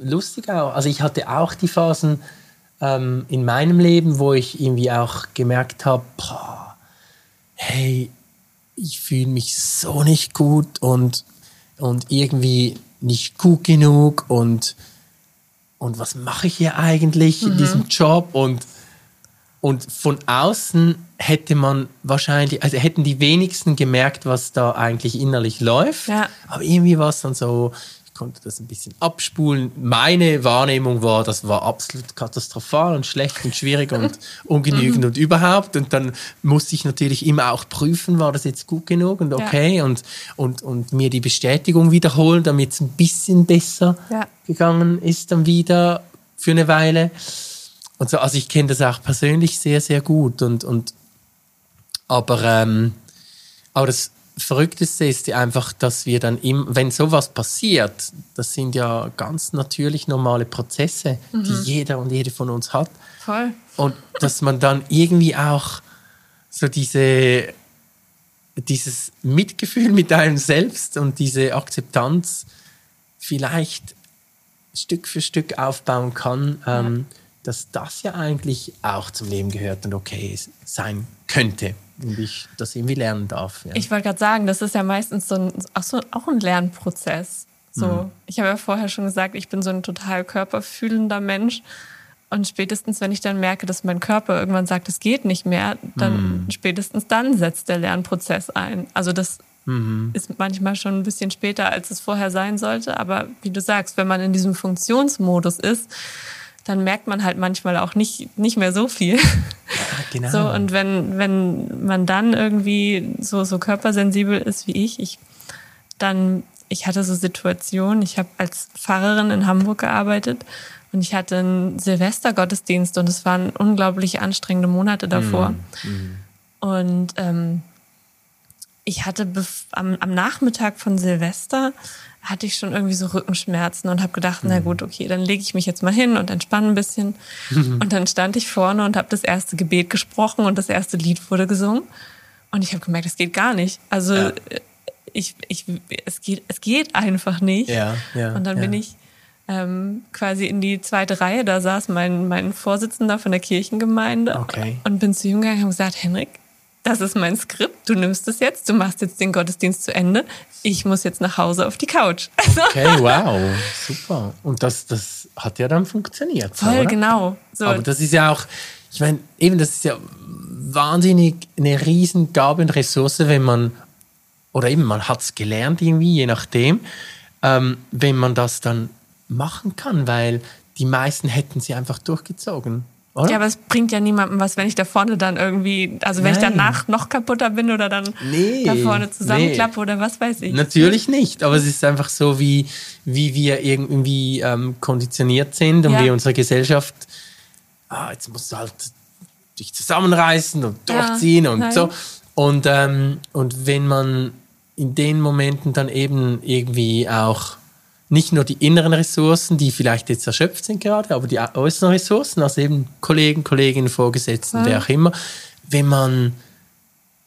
lustig auch. Also ich hatte auch die Phasen ähm, in meinem Leben, wo ich irgendwie auch gemerkt habe, hey, ich fühle mich so nicht gut und, und irgendwie nicht gut genug und, und was mache ich hier eigentlich in diesem Job und und von außen hätte man wahrscheinlich, also hätten die wenigsten gemerkt, was da eigentlich innerlich läuft. Ja. Aber irgendwie war es dann so, konnte das ein bisschen abspulen. Meine Wahrnehmung war, das war absolut katastrophal und schlecht und schwierig und ungenügend und überhaupt. Und dann musste ich natürlich immer auch prüfen, war das jetzt gut genug und okay und, und, und mir die Bestätigung wiederholen, damit es ein bisschen besser Ja. gegangen ist dann wieder für eine Weile. Und so, also ich kenne das auch persönlich sehr, sehr gut. Und, und aber, ähm, aber das Verrückteste ist ja einfach, dass wir dann im, wenn sowas passiert, das sind ja ganz natürlich normale Prozesse, die jeder und jede von uns hat. voll. Und dass man dann irgendwie auch so diese, dieses Mitgefühl mit einem selbst und diese Akzeptanz vielleicht Stück für Stück aufbauen kann, ähm, dass das ja eigentlich auch zum Leben gehört und okay sein könnte. Und ich das irgendwie lernen darf. Ja. Ich wollte gerade sagen, das ist ja meistens so ein, auch, so, auch ein Lernprozess. So, ich habe ja vorher schon gesagt, ich bin so ein total körperfühlender Mensch. Und spätestens, wenn ich dann merke, dass mein Körper irgendwann sagt, es geht nicht mehr, dann spätestens dann setzt der Lernprozess ein. Also das ist manchmal schon ein bisschen später, als es vorher sein sollte. Aber wie du sagst, wenn man in diesem Funktionsmodus ist, dann merkt man halt manchmal auch nicht, nicht mehr so viel. genau. So, und wenn, wenn man dann irgendwie so, so körpersensibel ist wie ich, ich dann, ich hatte so Situationen, ich habe als Pfarrerin in Hamburg gearbeitet und ich hatte einen Silvestergottesdienst und es waren unglaublich anstrengende Monate davor. Und ähm, ich hatte am, am Nachmittag von Silvester hatte ich schon irgendwie so Rückenschmerzen und habe gedacht, na gut, okay, dann lege ich mich jetzt mal hin und entspanne ein bisschen. Und dann stand ich vorne und habe das erste Gebet gesprochen und das erste Lied wurde gesungen. Und ich habe gemerkt, es geht gar nicht. Also Ja. äh, ich, ich, es geht, es geht einfach nicht. Ja, ja, Und dann ja. bin ich ähm, quasi in die zweite Reihe. Da saß mein, mein Vorsitzender von der Kirchengemeinde Okay. und bin zu ihm gegangen und habe gesagt, Henrik, das ist mein Skript, du nimmst es jetzt, du machst jetzt den Gottesdienst zu Ende, ich muss jetzt nach Hause auf die Couch. Okay, wow, super. Und das, das hat ja dann funktioniert. voll oder? genau. So, Aber das ist ja auch, ich meine, eben, das ist ja wahnsinnig eine riesen Gabe und Ressource, wenn man, oder eben, man hat es gelernt irgendwie, je nachdem, ähm, wenn man das dann machen kann, weil die meisten hätten sie einfach durchgezogen. Oder? ja, aber es bringt ja niemandem was, wenn ich da vorne dann irgendwie, also wenn ich Nein. danach noch kaputter bin oder dann Nee, da vorne zusammenklappe nee. oder was weiß ich. Natürlich nicht, aber es ist einfach so, wie, wie wir irgendwie ähm, konditioniert sind und Ja. wie unsere Gesellschaft, ah, jetzt musst du halt dich zusammenreißen und Ja, durchziehen und nein. so. Und, ähm, und wenn man in den Momenten dann eben irgendwie auch nicht nur die inneren Ressourcen, die vielleicht jetzt erschöpft sind gerade, aber die äußeren Ressourcen, also eben Kollegen, Kolleginnen, Vorgesetzten, wer auch immer, wenn man,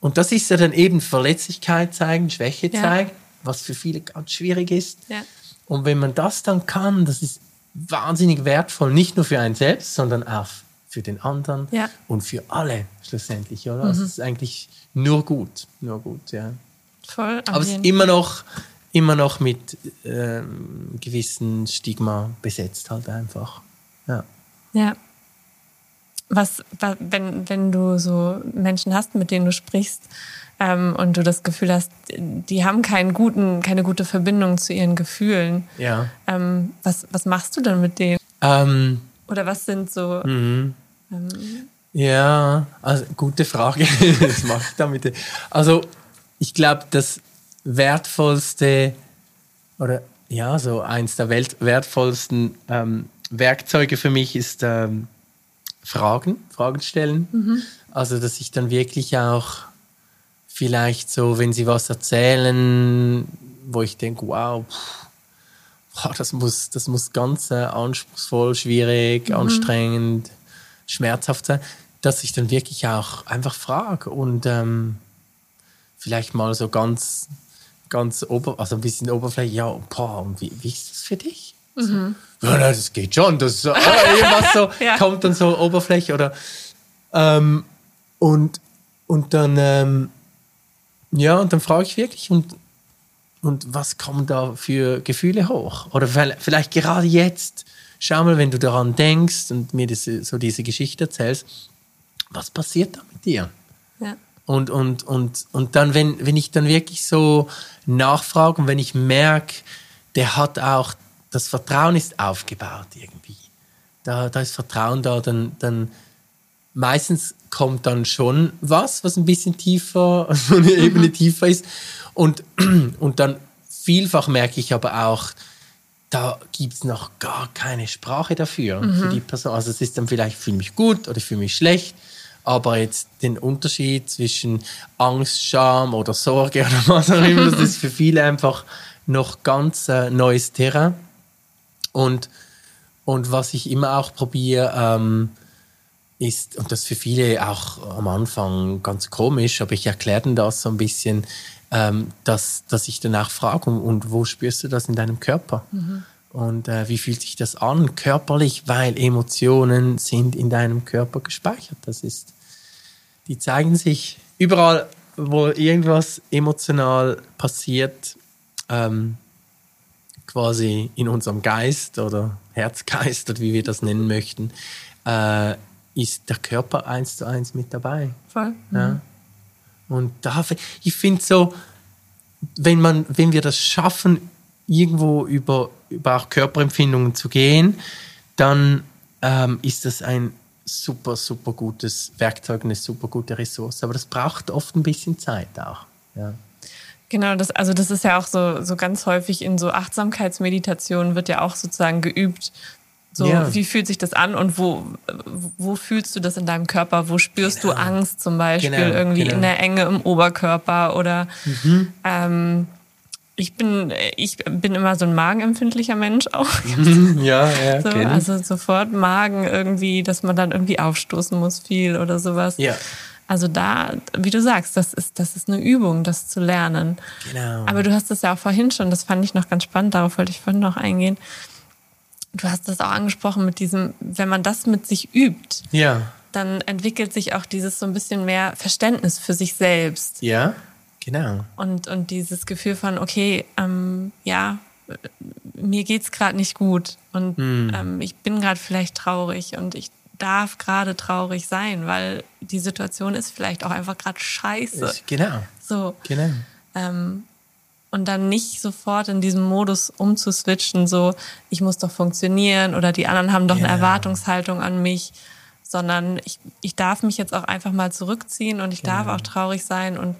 und das ist ja dann eben Verletzlichkeit zeigen, Schwäche Ja. zeigen, was für viele ganz schwierig ist. Ja. Und wenn man das dann kann, das ist wahnsinnig wertvoll, nicht nur für einen selbst, sondern auch für den anderen Ja. und für alle schlussendlich, oder? Also es ist eigentlich nur gut, nur gut, ja. Voll. Aber es ist immer noch, immer noch mit ähm, gewissen Stigma besetzt halt einfach. Ja. Ja. Was, wa- wenn, wenn du so Menschen hast, mit denen du sprichst, ähm, und du das Gefühl hast, die haben keinen guten, keine gute Verbindung zu ihren Gefühlen, Ja. ähm, was, was machst du dann mit denen? Ähm, Oder was sind so, mhm. ähm, Ja, also gute Frage. Was mache ich damit? Also, ich glaube, das wertvollste oder ja, so eins der welt wertvollsten ähm, Werkzeuge für mich ist ähm, Fragen, Fragen stellen. Also, dass ich dann wirklich auch vielleicht so, wenn sie was erzählen, wo ich denke, wow, pff, das muss, das muss ganz äh, anspruchsvoll, schwierig, anstrengend, schmerzhaft sein, dass ich dann wirklich auch einfach frage und ähm, vielleicht mal so ganz, ganz ober, also ein bisschen oberflächlich, ja, boah, und wie, wie ist das für dich? So, ja, nein, das geht schon, das äh, irgendwas so Ja. kommt dann so Oberfläche oder ähm, und und dann ähm, ja und dann frage ich wirklich und und was kommen da für Gefühle hoch? Oder vielleicht gerade jetzt, schau mal, wenn du daran denkst und mir das, so diese Geschichte erzählst, was passiert da mit dir? ja. Und, und, und, und dann, wenn, wenn ich dann wirklich so nachfrage und wenn ich merke, der hat auch, das Vertrauen ist aufgebaut irgendwie. Da, da ist Vertrauen da, dann, dann meistens kommt dann schon was, was ein bisschen tiefer, so eine Ebene tiefer ist. Und, und dann vielfach merke ich aber auch, da gibt es noch gar keine Sprache dafür, für die Person. Also es ist dann vielleicht, ich fühle mich gut oder ich fühle mich schlecht, aber jetzt den Unterschied zwischen Angst, Scham oder Sorge oder was auch immer, das ist für viele einfach noch ganz äh, neues Terrain. Und, und was ich immer auch probiere, ähm, ist, und das ist für viele auch am Anfang ganz komisch, aber ich erkläre denen das so ein bisschen, ähm, dass, dass ich danach frage, und, und wo spürst du das in deinem Körper? Und äh, wie fühlt sich das an körperlich? Weil Emotionen sind in deinem Körper gespeichert. Das ist, die zeigen sich überall, wo irgendwas emotional passiert, ähm, quasi in unserem Geist oder Herzgeist oder wie wir das nennen möchten, äh, ist der Körper eins zu eins mit dabei. Voll. Ja. Und da, ich finde so, wenn man, wenn wir das schaffen, irgendwo über, über auch Körperempfindungen zu gehen, dann ähm, ist das ein super, super gutes Werkzeug, eine super gute Ressource. Aber das braucht oft ein bisschen Zeit auch. Ja. Genau, das, also das ist ja auch so, so ganz häufig in so Achtsamkeitsmeditationen wird ja auch sozusagen geübt. So, Ja. wie fühlt sich das an und wo, wo fühlst du das in deinem Körper? Wo spürst du Angst zum Beispiel Genau, irgendwie genau. in der Enge im Oberkörper oder ähm, ich bin, ich bin immer so ein magenempfindlicher Mensch auch. ja, ja, So, ich. also sofort Magen irgendwie, dass man dann irgendwie aufstoßen muss viel oder sowas. Ja. Also da, wie du sagst, das ist, das ist eine Übung, das zu lernen. Genau. Aber du hast das ja auch vorhin schon, das fand ich noch ganz spannend, darauf wollte ich vorhin noch eingehen. Du hast das auch angesprochen mit diesem, wenn man das mit sich übt, ja. dann entwickelt sich auch dieses so ein bisschen mehr Verständnis für sich selbst. Ja, genau. Und, und dieses Gefühl von, okay, ähm, ja, mir geht's gerade nicht gut und Hm. ähm, ich bin gerade vielleicht traurig und ich darf gerade traurig sein, weil die Situation ist vielleicht auch einfach gerade scheiße. Ich- Genau, So. genau. Ähm, und dann nicht sofort in diesem Modus umzuswitchen, so, ich muss doch funktionieren oder die anderen haben doch eine Genau. Erwartungshaltung an mich, sondern ich, ich darf mich jetzt auch einfach mal zurückziehen und ich darf Genau. auch traurig sein und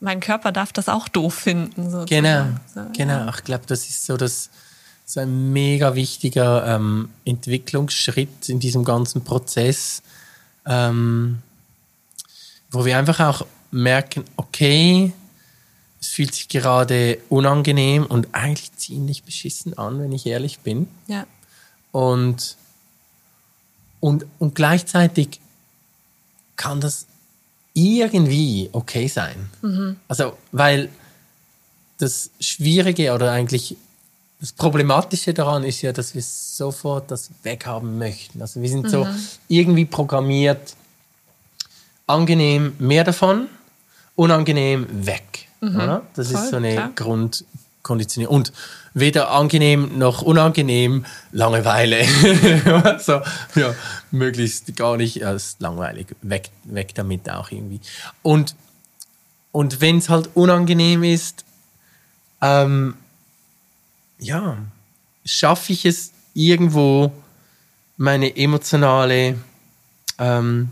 mein Körper darf das auch doof finden. Sozusagen. Genau, So, genau. Ja. Ich glaube, das ist so, das, so ein mega wichtiger ähm, Entwicklungsschritt in diesem ganzen Prozess, ähm, wo wir einfach auch merken, okay, es fühlt sich gerade unangenehm und eigentlich ziemlich beschissen an, wenn ich ehrlich bin. ja. Und, und, und gleichzeitig kann das irgendwie okay sein. Also, weil das Schwierige oder eigentlich das Problematische daran ist ja, dass wir sofort das weghaben möchten. Also wir sind so irgendwie programmiert, angenehm mehr davon, unangenehm weg. Oder? Das Voll, ist so eine klar. Grundkonditionierung. Und weder angenehm noch unangenehm, Langeweile. so, ja, möglichst gar nicht, ist langweilig, weg, weg damit auch irgendwie. Und, und wenn es halt unangenehm ist, ähm, ja, schaffe ich es irgendwo, meine emotionale ähm,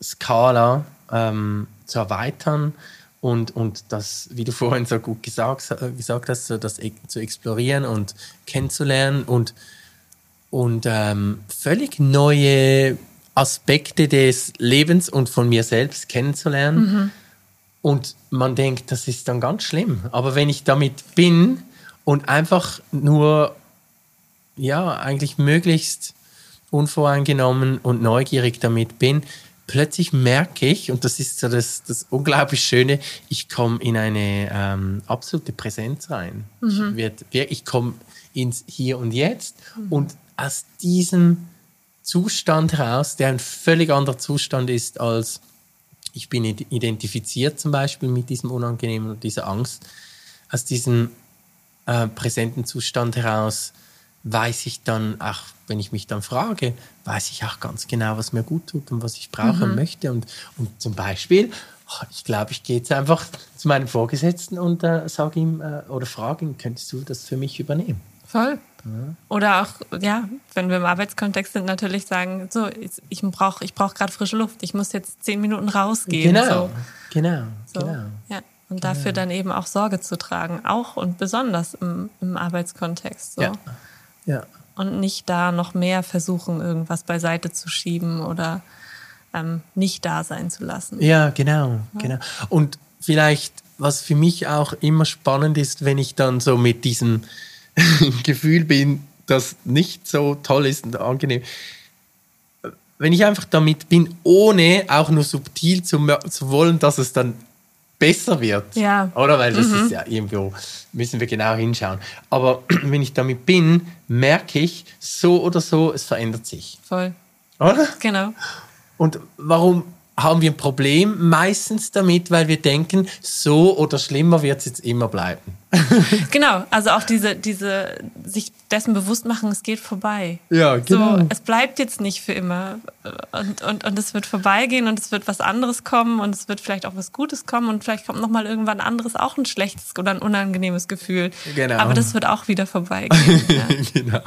Skala ähm, zu erweitern und, und das, wie du vorhin so gut gesagt, äh, gesagt hast, so das e- zu explorieren und kennenzulernen und, und ähm, völlig neue Aspekte des Lebens und von mir selbst kennenzulernen. Und man denkt, das ist dann ganz schlimm. Aber wenn ich damit bin und einfach nur, ja, eigentlich möglichst unvoreingenommen und neugierig damit bin, plötzlich merke ich, und das ist so das, das unglaublich Schöne, ich komme in eine ähm, absolute Präsenz rein. Ich, werd, ich komme ins Hier und Jetzt und aus diesem Zustand heraus, der ein völlig anderer Zustand ist als ich bin id- identifiziert zum Beispiel mit diesem Unangenehmen und dieser Angst, aus diesem äh, präsenten Zustand heraus weiß ich dann, auch wenn ich mich dann frage, weiß ich auch ganz genau, was mir gut tut und was ich brauche und möchte. Und, und zum Beispiel, oh, ich glaube, ich gehe jetzt einfach zu meinem Vorgesetzten und äh, sage ihm äh, oder frage ihn, könntest du das für mich übernehmen? Voll. Oder auch, ja, wenn wir im Arbeitskontext sind, natürlich sagen, so, ich- brauche ich brauch gerade frische Luft, ich muss jetzt zehn Minuten rausgehen. Genau, So. genau, So. genau. Ja. Und dafür dann eben auch Sorge zu tragen, auch und besonders im, im Arbeitskontext. So. Ja. Ja. Und nicht da noch mehr versuchen, irgendwas beiseite zu schieben oder ähm, nicht da sein zu lassen. Ja, genau, genau. Und vielleicht, was für mich auch immer spannend ist, wenn ich dann so mit diesem Gefühl bin, das nicht so toll ist und angenehm, wenn ich einfach damit bin, ohne auch nur subtil zu, zu wollen, dass es dann besser wird. Ja. Oder? Weil das ist ja irgendwo, müssen wir genau hinschauen. Aber wenn ich damit bin, merke ich, so oder so, es verändert sich. Voll. Oder? Genau. Und warum haben wir ein Problem? Meistens damit, weil wir denken, so oder schlimmer wird es jetzt immer bleiben. Genau. Also auch diese, diese, sich dessen bewusst machen, es geht vorbei. Ja, genau. So, es bleibt jetzt nicht für immer. Und, und, und es wird vorbeigehen und es wird was anderes kommen und es wird vielleicht auch was Gutes kommen und vielleicht kommt nochmal irgendwann anderes auch ein schlechtes oder ein unangenehmes Gefühl. Genau. Aber das wird auch wieder vorbeigehen. ja. genau.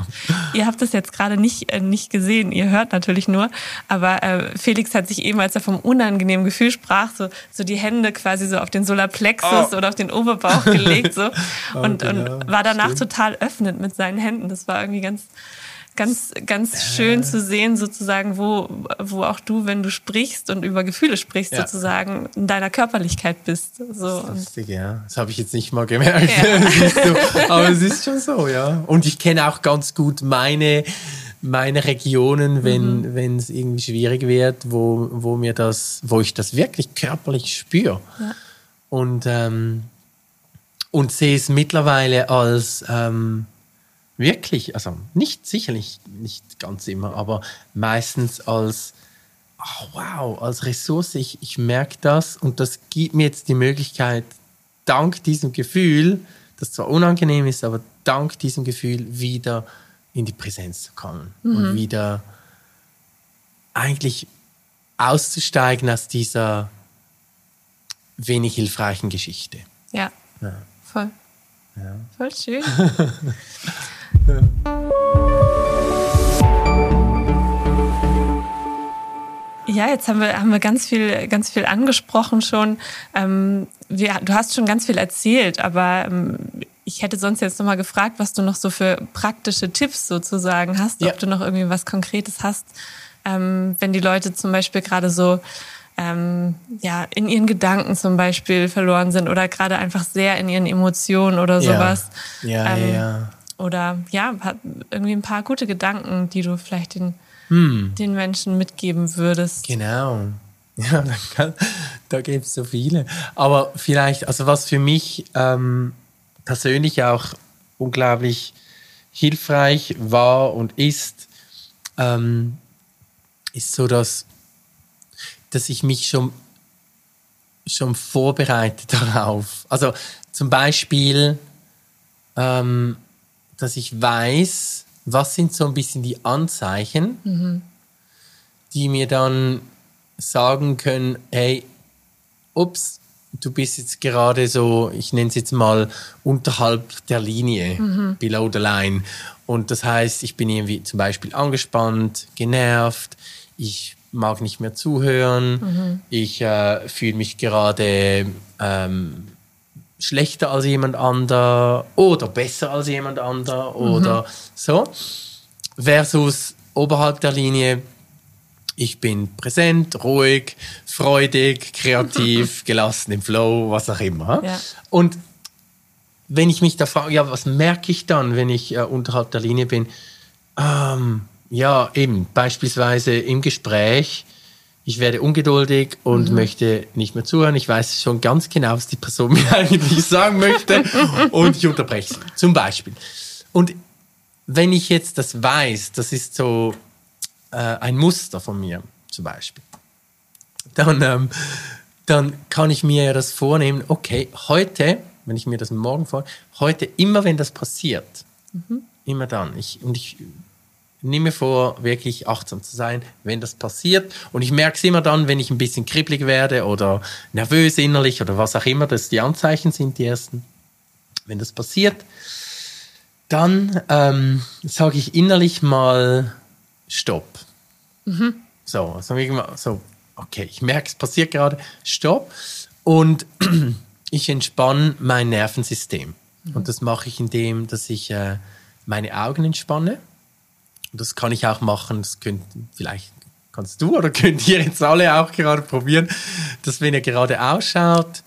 Ihr habt das jetzt gerade nicht, äh, nicht gesehen, ihr hört natürlich nur, aber äh, Felix hat sich eben, als er vom unangenehmen Gefühl sprach, so, so die Hände quasi so auf den Solarplexus Oh. oder auf den Oberbauch gelegt so und, genau, und war danach stimmt. total öffnend mit seinen Händen. Das war irgendwie ganz, ganz, ganz schön zu sehen, sozusagen, wo, wo auch du, wenn du sprichst und über Gefühle sprichst, Ja. sozusagen in deiner Körperlichkeit bist. So. Und Lustig, ja. Das habe ich jetzt nicht mal gemerkt. Ja. Du? Aber es ist schon so, ja. Und ich kenne auch ganz gut meine, meine Regionen, wenn wenn es irgendwie schwierig wird, wo, wo mir das, wo ich das wirklich körperlich spüre. Und, ähm, und sehe es mittlerweile als ähm, wirklich, also nicht sicherlich nicht ganz immer, aber meistens als oh, wow, als Ressource, ich, ich merke das und das gibt mir jetzt die Möglichkeit, dank diesem Gefühl, das zwar unangenehm ist, aber dank diesem Gefühl wieder in die Präsenz zu kommen mhm. und wieder eigentlich auszusteigen aus dieser wenig hilfreichen Geschichte. Ja, ja. Voll. Ja. Voll schön. Ja, jetzt haben wir, haben wir ganz viel, ganz viel angesprochen schon. Ähm, wir, du hast schon ganz viel erzählt, aber ähm, ich hätte sonst jetzt nochmal gefragt, was du noch so für praktische Tipps sozusagen hast, ja. ob du noch irgendwie was Konkretes hast, ähm, wenn die Leute zum Beispiel gerade so ähm, ja, in ihren Gedanken zum Beispiel verloren sind oder gerade einfach sehr in ihren Emotionen oder sowas. Ja, ja, ähm, ja. Oder ja, irgendwie ein paar gute Gedanken, die du vielleicht den, hm. den Menschen mitgeben würdest. Genau. Ja, da, da gibt es so viele. Aber vielleicht, also was für mich ähm, persönlich auch unglaublich hilfreich war und ist, ähm, ist so, dass dass ich mich schon, schon vorbereite darauf. Also zum Beispiel, ähm, dass ich weiß, was sind so ein bisschen die Anzeichen, mhm. die mir dann sagen können, hey, ups, du bist jetzt gerade so, ich nenne es jetzt mal unterhalb der Linie, mhm. below the line. Und das heißt, ich bin irgendwie zum Beispiel angespannt, genervt, ich mag nicht mehr zuhören, mhm. ich äh, fühle mich gerade ähm, schlechter als jemand anderer oder besser als jemand anderer mhm. oder so. Versus oberhalb der Linie, ich bin präsent, ruhig, freudig, kreativ, gelassen im Flow, was auch immer. Ja. Und wenn ich mich da frage, ja, was merke ich dann, wenn ich äh, unterhalb der Linie bin? Ähm, ja, eben, beispielsweise im Gespräch, ich werde ungeduldig und mhm. möchte nicht mehr zuhören. Ich weiß schon ganz genau, was die Person mir eigentlich sagen möchte und ich unterbreche sie. Zum Beispiel. Und wenn ich jetzt das weiß, das ist so äh, ein Muster von mir, zum Beispiel, dann, ähm, dann kann ich mir das vornehmen, okay, heute, wenn ich mir das morgen vor, heute immer, wenn das passiert, mhm. immer dann. Ich, und ich nimm mir vor, wirklich achtsam zu sein, wenn das passiert. Und ich merke es immer dann, wenn ich ein bisschen kribbelig werde oder nervös innerlich oder was auch immer, dass die Anzeichen sind, die ersten. Wenn das passiert, dann ähm, sage ich innerlich mal Stopp. Mhm. So, sage ich mal so, okay, ich merke, es passiert gerade, Stopp. Und ich entspanne mein Nervensystem. Mhm. Und das mache ich, indem, dass ich äh, meine Augen entspanne das kann ich auch machen, das könnt vielleicht kannst du oder könnt ihr jetzt alle auch gerade probieren, dass wenn ihr gerade ausschaut,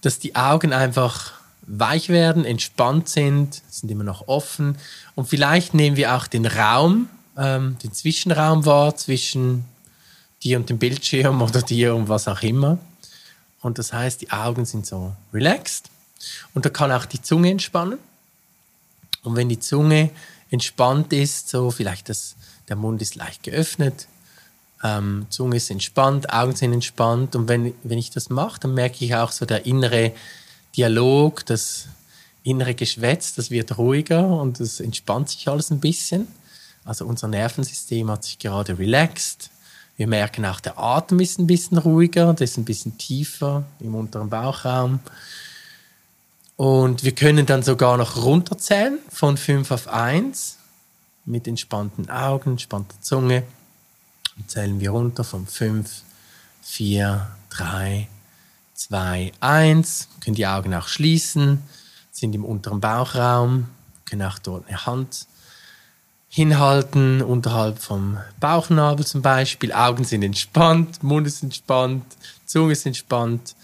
dass die Augen einfach weich werden, entspannt sind, sind immer noch offen und vielleicht nehmen wir auch den Raum, ähm, den Zwischenraum wahr zwischen dir und dem Bildschirm oder dir und was auch immer. Und das heißt, die Augen sind so relaxed und da kann auch die Zunge entspannen. Und wenn die Zunge entspannt ist, so vielleicht das, der Mund ist leicht geöffnet, ähm, Zunge ist entspannt, Augen sind entspannt und wenn, wenn ich das mache, dann merke ich auch so der innere Dialog, das innere Geschwätz, das wird ruhiger und es entspannt sich alles ein bisschen. Also unser Nervensystem hat sich gerade relaxed. Wir merken auch, der Atem ist ein bisschen ruhiger, der ist ein bisschen tiefer im unteren Bauchraum. Und wir können dann sogar noch runterzählen von 5 auf 1 mit entspannten Augen, entspannter Zunge. Und zählen wir runter von 5, 4, 3, 2, 1. Wir können die Augen auch schließen, sind im unteren Bauchraum, können auch dort eine Hand hinhalten, unterhalb vom Bauchnabel zum Beispiel. Augen sind entspannt, Mund ist entspannt, Zunge ist entspannt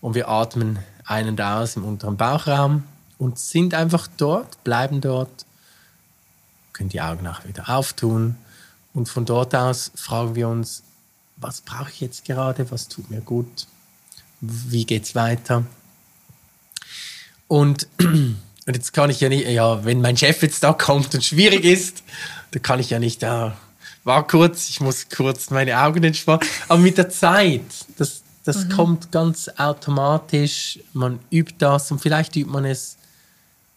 und wir atmen ein und aus im unteren Bauchraum und sind einfach dort, bleiben dort, können die Augen nachher wieder auftun und von dort aus fragen wir uns, was brauche ich jetzt gerade, was tut mir gut, wie geht es weiter? Und, und jetzt kann ich ja nicht, ja, wenn mein Chef jetzt da kommt und schwierig ist, dann kann ich ja nicht da war kurz, ich muss kurz meine Augen entspannen. Aber mit der Zeit, das, das kommt ganz automatisch. Man übt das und vielleicht übt man es,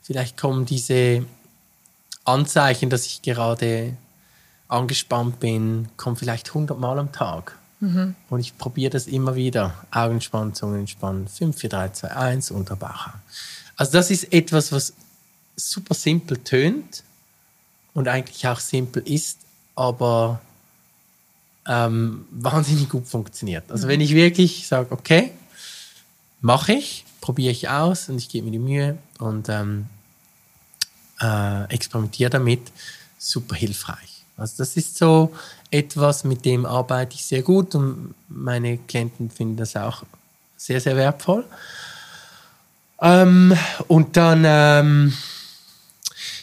vielleicht kommen diese Anzeichen, dass ich gerade angespannt bin, kommen vielleicht 100 Mal am Tag. Und ich probiere das immer wieder. Augen entspannen, Zunge entspannen. 5, 4, 3, 2, 1, unter Bauch. Also das ist etwas, was super simpel tönt und eigentlich auch simpel ist, aber ähm, wahnsinnig gut funktioniert. Also wenn ich wirklich sage, okay, mache ich, probiere ich aus und ich gebe mir die Mühe und ähm, äh, experimentiere damit, super hilfreich. Also das ist so etwas, mit dem arbeite ich sehr gut und meine Klienten finden das auch sehr, sehr wertvoll. Ähm, und dann, ähm,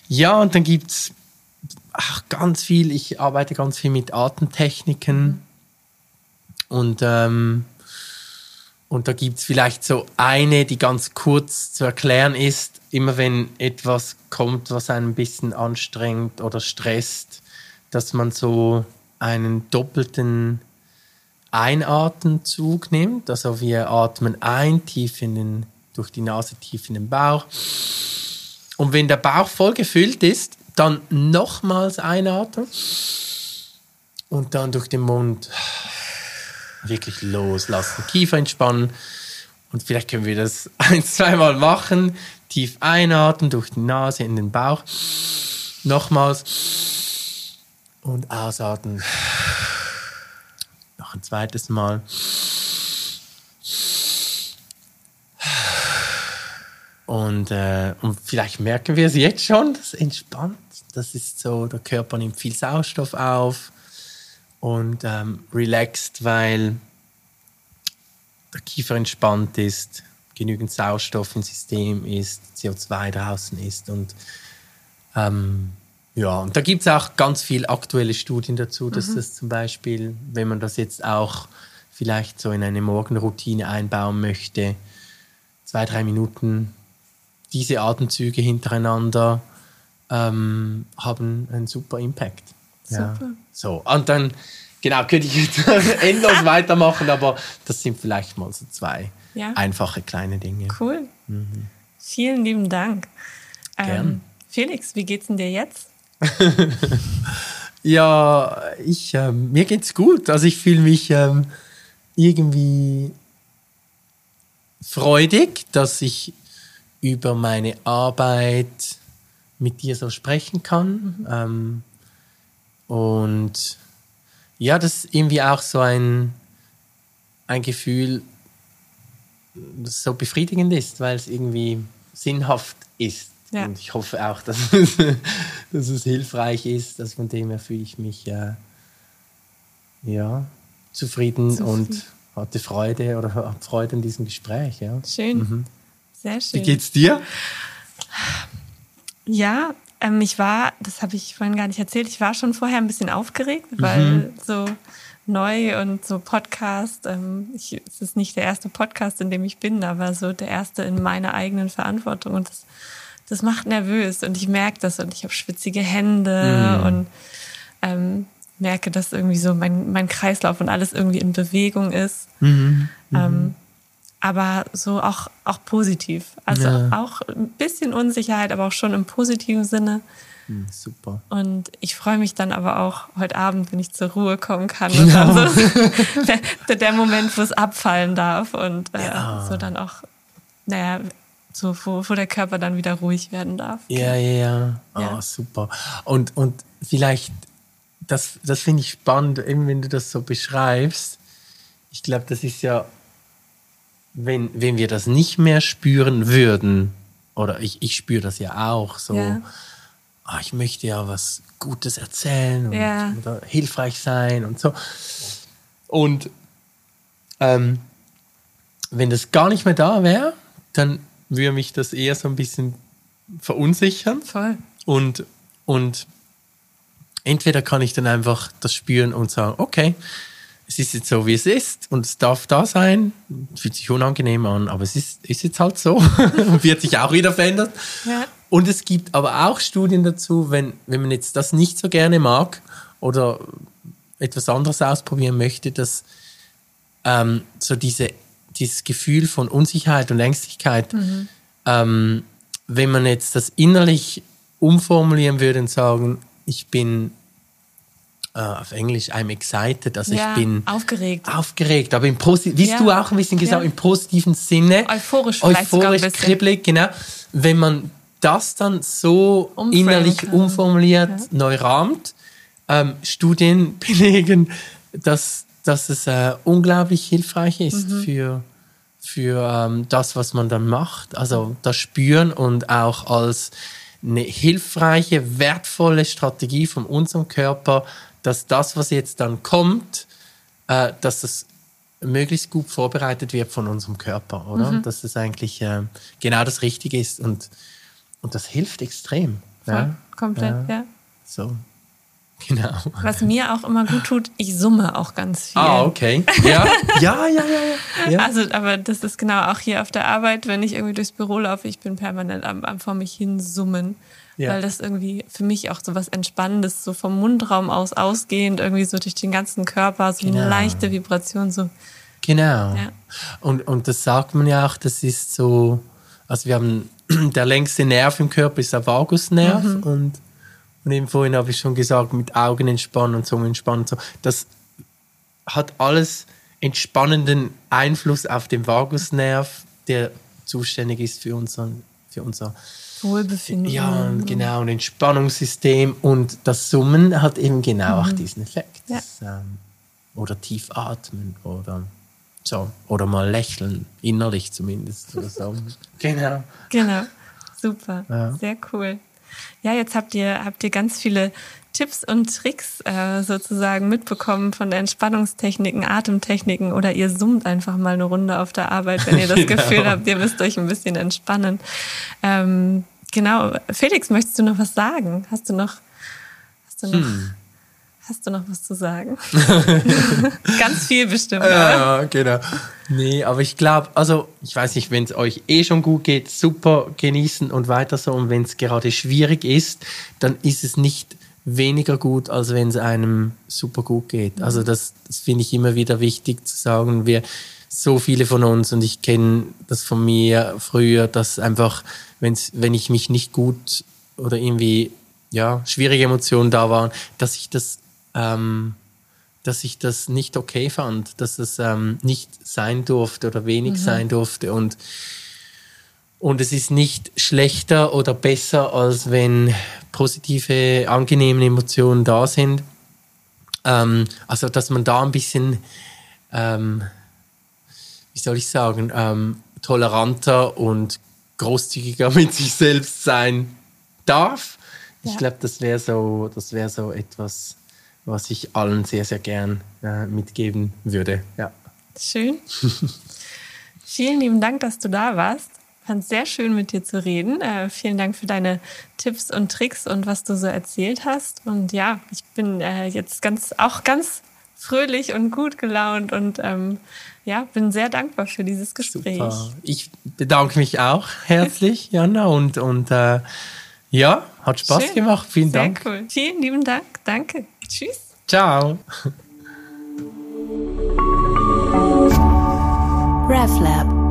ja, und dann gibt es auch ganz viel, ich arbeite ganz viel mit Atemtechniken und, ähm, und da gibt es vielleicht so eine, die ganz kurz zu erklären ist, immer wenn etwas kommt, was einen ein bisschen anstrengt oder stresst, dass man so einen doppelten Einatemzug nimmt. Also wir atmen ein, tief in den, durch die Nase, tief in den Bauch. Und wenn der Bauch voll gefüllt ist, dann nochmals einatmen und dann durch den Mund wirklich loslassen. Kiefer entspannen. Und vielleicht können wir das ein, zweimal machen. Tief einatmen durch die Nase in den Bauch. Nochmals. Und ausatmen. Noch ein zweites Mal. Und, äh, und vielleicht merken wir es jetzt schon, das entspannt. Das ist so, der Körper nimmt viel Sauerstoff auf und ähm, relaxed, weil der Kiefer entspannt ist, genügend Sauerstoff im System ist, CO2 draußen ist und ähm, ja, und da gibt es auch ganz viele aktuelle Studien dazu, dass das zum Beispiel, wenn man das jetzt auch vielleicht so in eine Morgenroutine einbauen möchte, zwei, drei Minuten diese Atemzüge hintereinander ähm, haben einen super Impact. Ja. Super. So, und dann, genau, könnte ich jetzt endlos weitermachen, aber das sind vielleicht mal so zwei Ja. einfache kleine Dinge. Cool. Vielen lieben Dank. Ähm, Gern. Felix, wie geht's denn dir jetzt? Ja, ich, ähm, mir geht's gut. Also ich fühle mich ähm, irgendwie freudig, dass ich über meine Arbeit mit dir so sprechen kann. Ähm, und ja, das ist irgendwie auch so ein, ein Gefühl, das so befriedigend ist, weil es irgendwie sinnhaft ist. Ja. Und ich hoffe auch, dass es, dass es hilfreich ist. Dass von dem her fühle ich mich äh, ja, zufrieden, Zufrieden. und hatte Freude oder habe Freude an diesem Gespräch. Ja. Schön. Sehr schön. Wie geht's dir? Ja, ähm, ich war, das habe ich vorhin gar nicht erzählt, ich war schon vorher ein bisschen aufgeregt, weil so neu und so Podcast, ähm, ich, es ist nicht der erste Podcast, in dem ich bin, aber so der erste in meiner eigenen Verantwortung und das, das macht nervös und ich merke das und ich habe schwitzige Hände und ähm, merke, dass irgendwie so mein, mein Kreislauf und alles irgendwie in Bewegung ist. Ähm, aber so auch, auch positiv. Also Ja. auch ein bisschen Unsicherheit, aber auch schon im positiven Sinne. Hm, super. Und ich freue mich dann aber auch heute Abend, wenn ich zur Ruhe kommen kann. Und dann so der, der Moment, wo es abfallen darf und äh, Ja. so dann auch, naja, so wo, wo der Körper dann wieder ruhig werden darf. Ja, ja, ja. Ja. super. Und, und vielleicht, das, das finde ich spannend, eben wenn du das so beschreibst. Ich glaube, das ist ja, wenn, wenn wir das nicht mehr spüren würden, oder ich, ich spüre das ja auch, so, Ja. ah, ich möchte ja was Gutes erzählen und, Ja. oder hilfreich sein und so. Und ähm, wenn das gar nicht mehr da wäre, dann würde mich das eher so ein bisschen verunsichern. Voll. Und, und entweder kann ich dann einfach das spüren und sagen, okay, es ist jetzt so, wie es ist und es darf da sein. Fühlt sich unangenehm an, aber es ist, ist jetzt halt so und wird sich auch wieder verändert. Ja. Und es gibt aber auch Studien dazu, wenn, wenn man jetzt das nicht so gerne mag oder etwas anderes ausprobieren möchte, dass ähm, so diese, dieses Gefühl von Unsicherheit und Ängstlichkeit, Mhm. ähm, wenn man jetzt das innerlich umformulieren würde und sagen, ich bin äh, auf Englisch, I'm excited, also ja, ich bin aufgeregt. aufgeregt, aber im Posi wie Ja. du auch ein bisschen gesagt, Ja. im positiven Sinne. Euphorisch Euphorisch, kribbelig, genau. Wenn man das dann so Umframen innerlich kann. umformuliert, neu rahmt, ähm, Studien belegen, dass, dass es äh, unglaublich hilfreich ist Mhm. für, für ähm, das, was man dann macht. Also das Spüren und auch als eine hilfreiche, wertvolle Strategie von unserem Körper, dass das, was jetzt dann kommt, äh, dass es möglichst gut vorbereitet wird von unserem Körper, oder? Mhm. Dass es eigentlich äh, genau das Richtige ist und, und das hilft extrem. Ja? Komplett, ja. So. Genau. Was mir auch immer gut tut, ich summe auch ganz viel. Ah, okay. Ja, ja, ja, ja. ja. ja. Also, aber das ist genau auch hier auf der Arbeit, wenn ich irgendwie durchs Büro laufe, ich bin permanent am, am vor mich hin summen. Ja. Weil das irgendwie für mich auch so was Entspannendes, so vom Mundraum aus ausgehend, irgendwie so durch den ganzen Körper, so Genau. eine leichte Vibration, so. Genau. Ja. Und, und das sagt man ja auch, das ist so, also wir haben, der längste Nerv im Körper ist der Vagusnerv Mhm. und, und eben vorhin habe ich schon gesagt, mit Augen entspannen und Zunge entspannen und so, das hat alles entspannenden Einfluss auf den Vagusnerv, der zuständig ist für unseren, für unser Wohlbefinden. ja, und genau, ein Entspannungssystem und das Summen hat eben genau auch diesen Effekt. Ja. Das, ähm, oder tief atmen oder so. Oder mal lächeln, innerlich zumindest. Oder so. genau. Genau. Super. Ja. Sehr cool. Ja, jetzt habt ihr, habt ihr ganz viele Tipps und Tricks äh, sozusagen mitbekommen von der Entspannungstechniken, Atemtechniken oder ihr summt einfach mal eine Runde auf der Arbeit, wenn ihr das Genau. Gefühl habt, ihr müsst euch ein bisschen entspannen. Ähm, genau. Felix, möchtest du noch was sagen? Hast du noch, hast du noch, Hm. hast du noch was zu sagen? ganz viel bestimmt. Ja, genau. Nee, aber ich glaube, also ich weiß nicht, wenn es euch eh schon gut geht, super genießen und weiter so. Und wenn es gerade schwierig ist, dann ist es nicht weniger gut, als wenn es einem super gut geht. Also das, das finde ich immer wieder wichtig zu sagen. Wir so viele von uns und ich kenne das von mir früher, dass einfach, wenn's, wenn ich mich nicht gut oder irgendwie ja schwierige Emotionen da waren, dass ich das ähm, dass ich das nicht okay fand, dass es ähm, nicht sein durfte oder wenig sein durfte und und es ist nicht schlechter oder besser, als wenn positive, angenehme Emotionen da sind. Ähm, also, dass man da ein bisschen, ähm, wie soll ich sagen, ähm, toleranter und großzügiger mit sich selbst sein darf. Ich Ja. glaube, das wäre so, das wäre so etwas, was ich allen sehr, sehr gern äh, mitgeben würde. Ja. Schön. vielen lieben Dank, dass du da warst. Fand sehr schön mit dir zu reden. Äh, vielen Dank für deine Tipps und Tricks und was du so erzählt hast. Und ja, ich bin äh, jetzt ganz auch ganz fröhlich und gut gelaunt und ähm, ja, bin sehr dankbar für dieses Gespräch. Super. Ich bedanke mich auch herzlich, Jana, und, und äh, ja, hat Spaß Schön. gemacht. Vielen Sehr Dank. cool. Vielen lieben Dank. Danke. Tschüss. Ciao. RefLab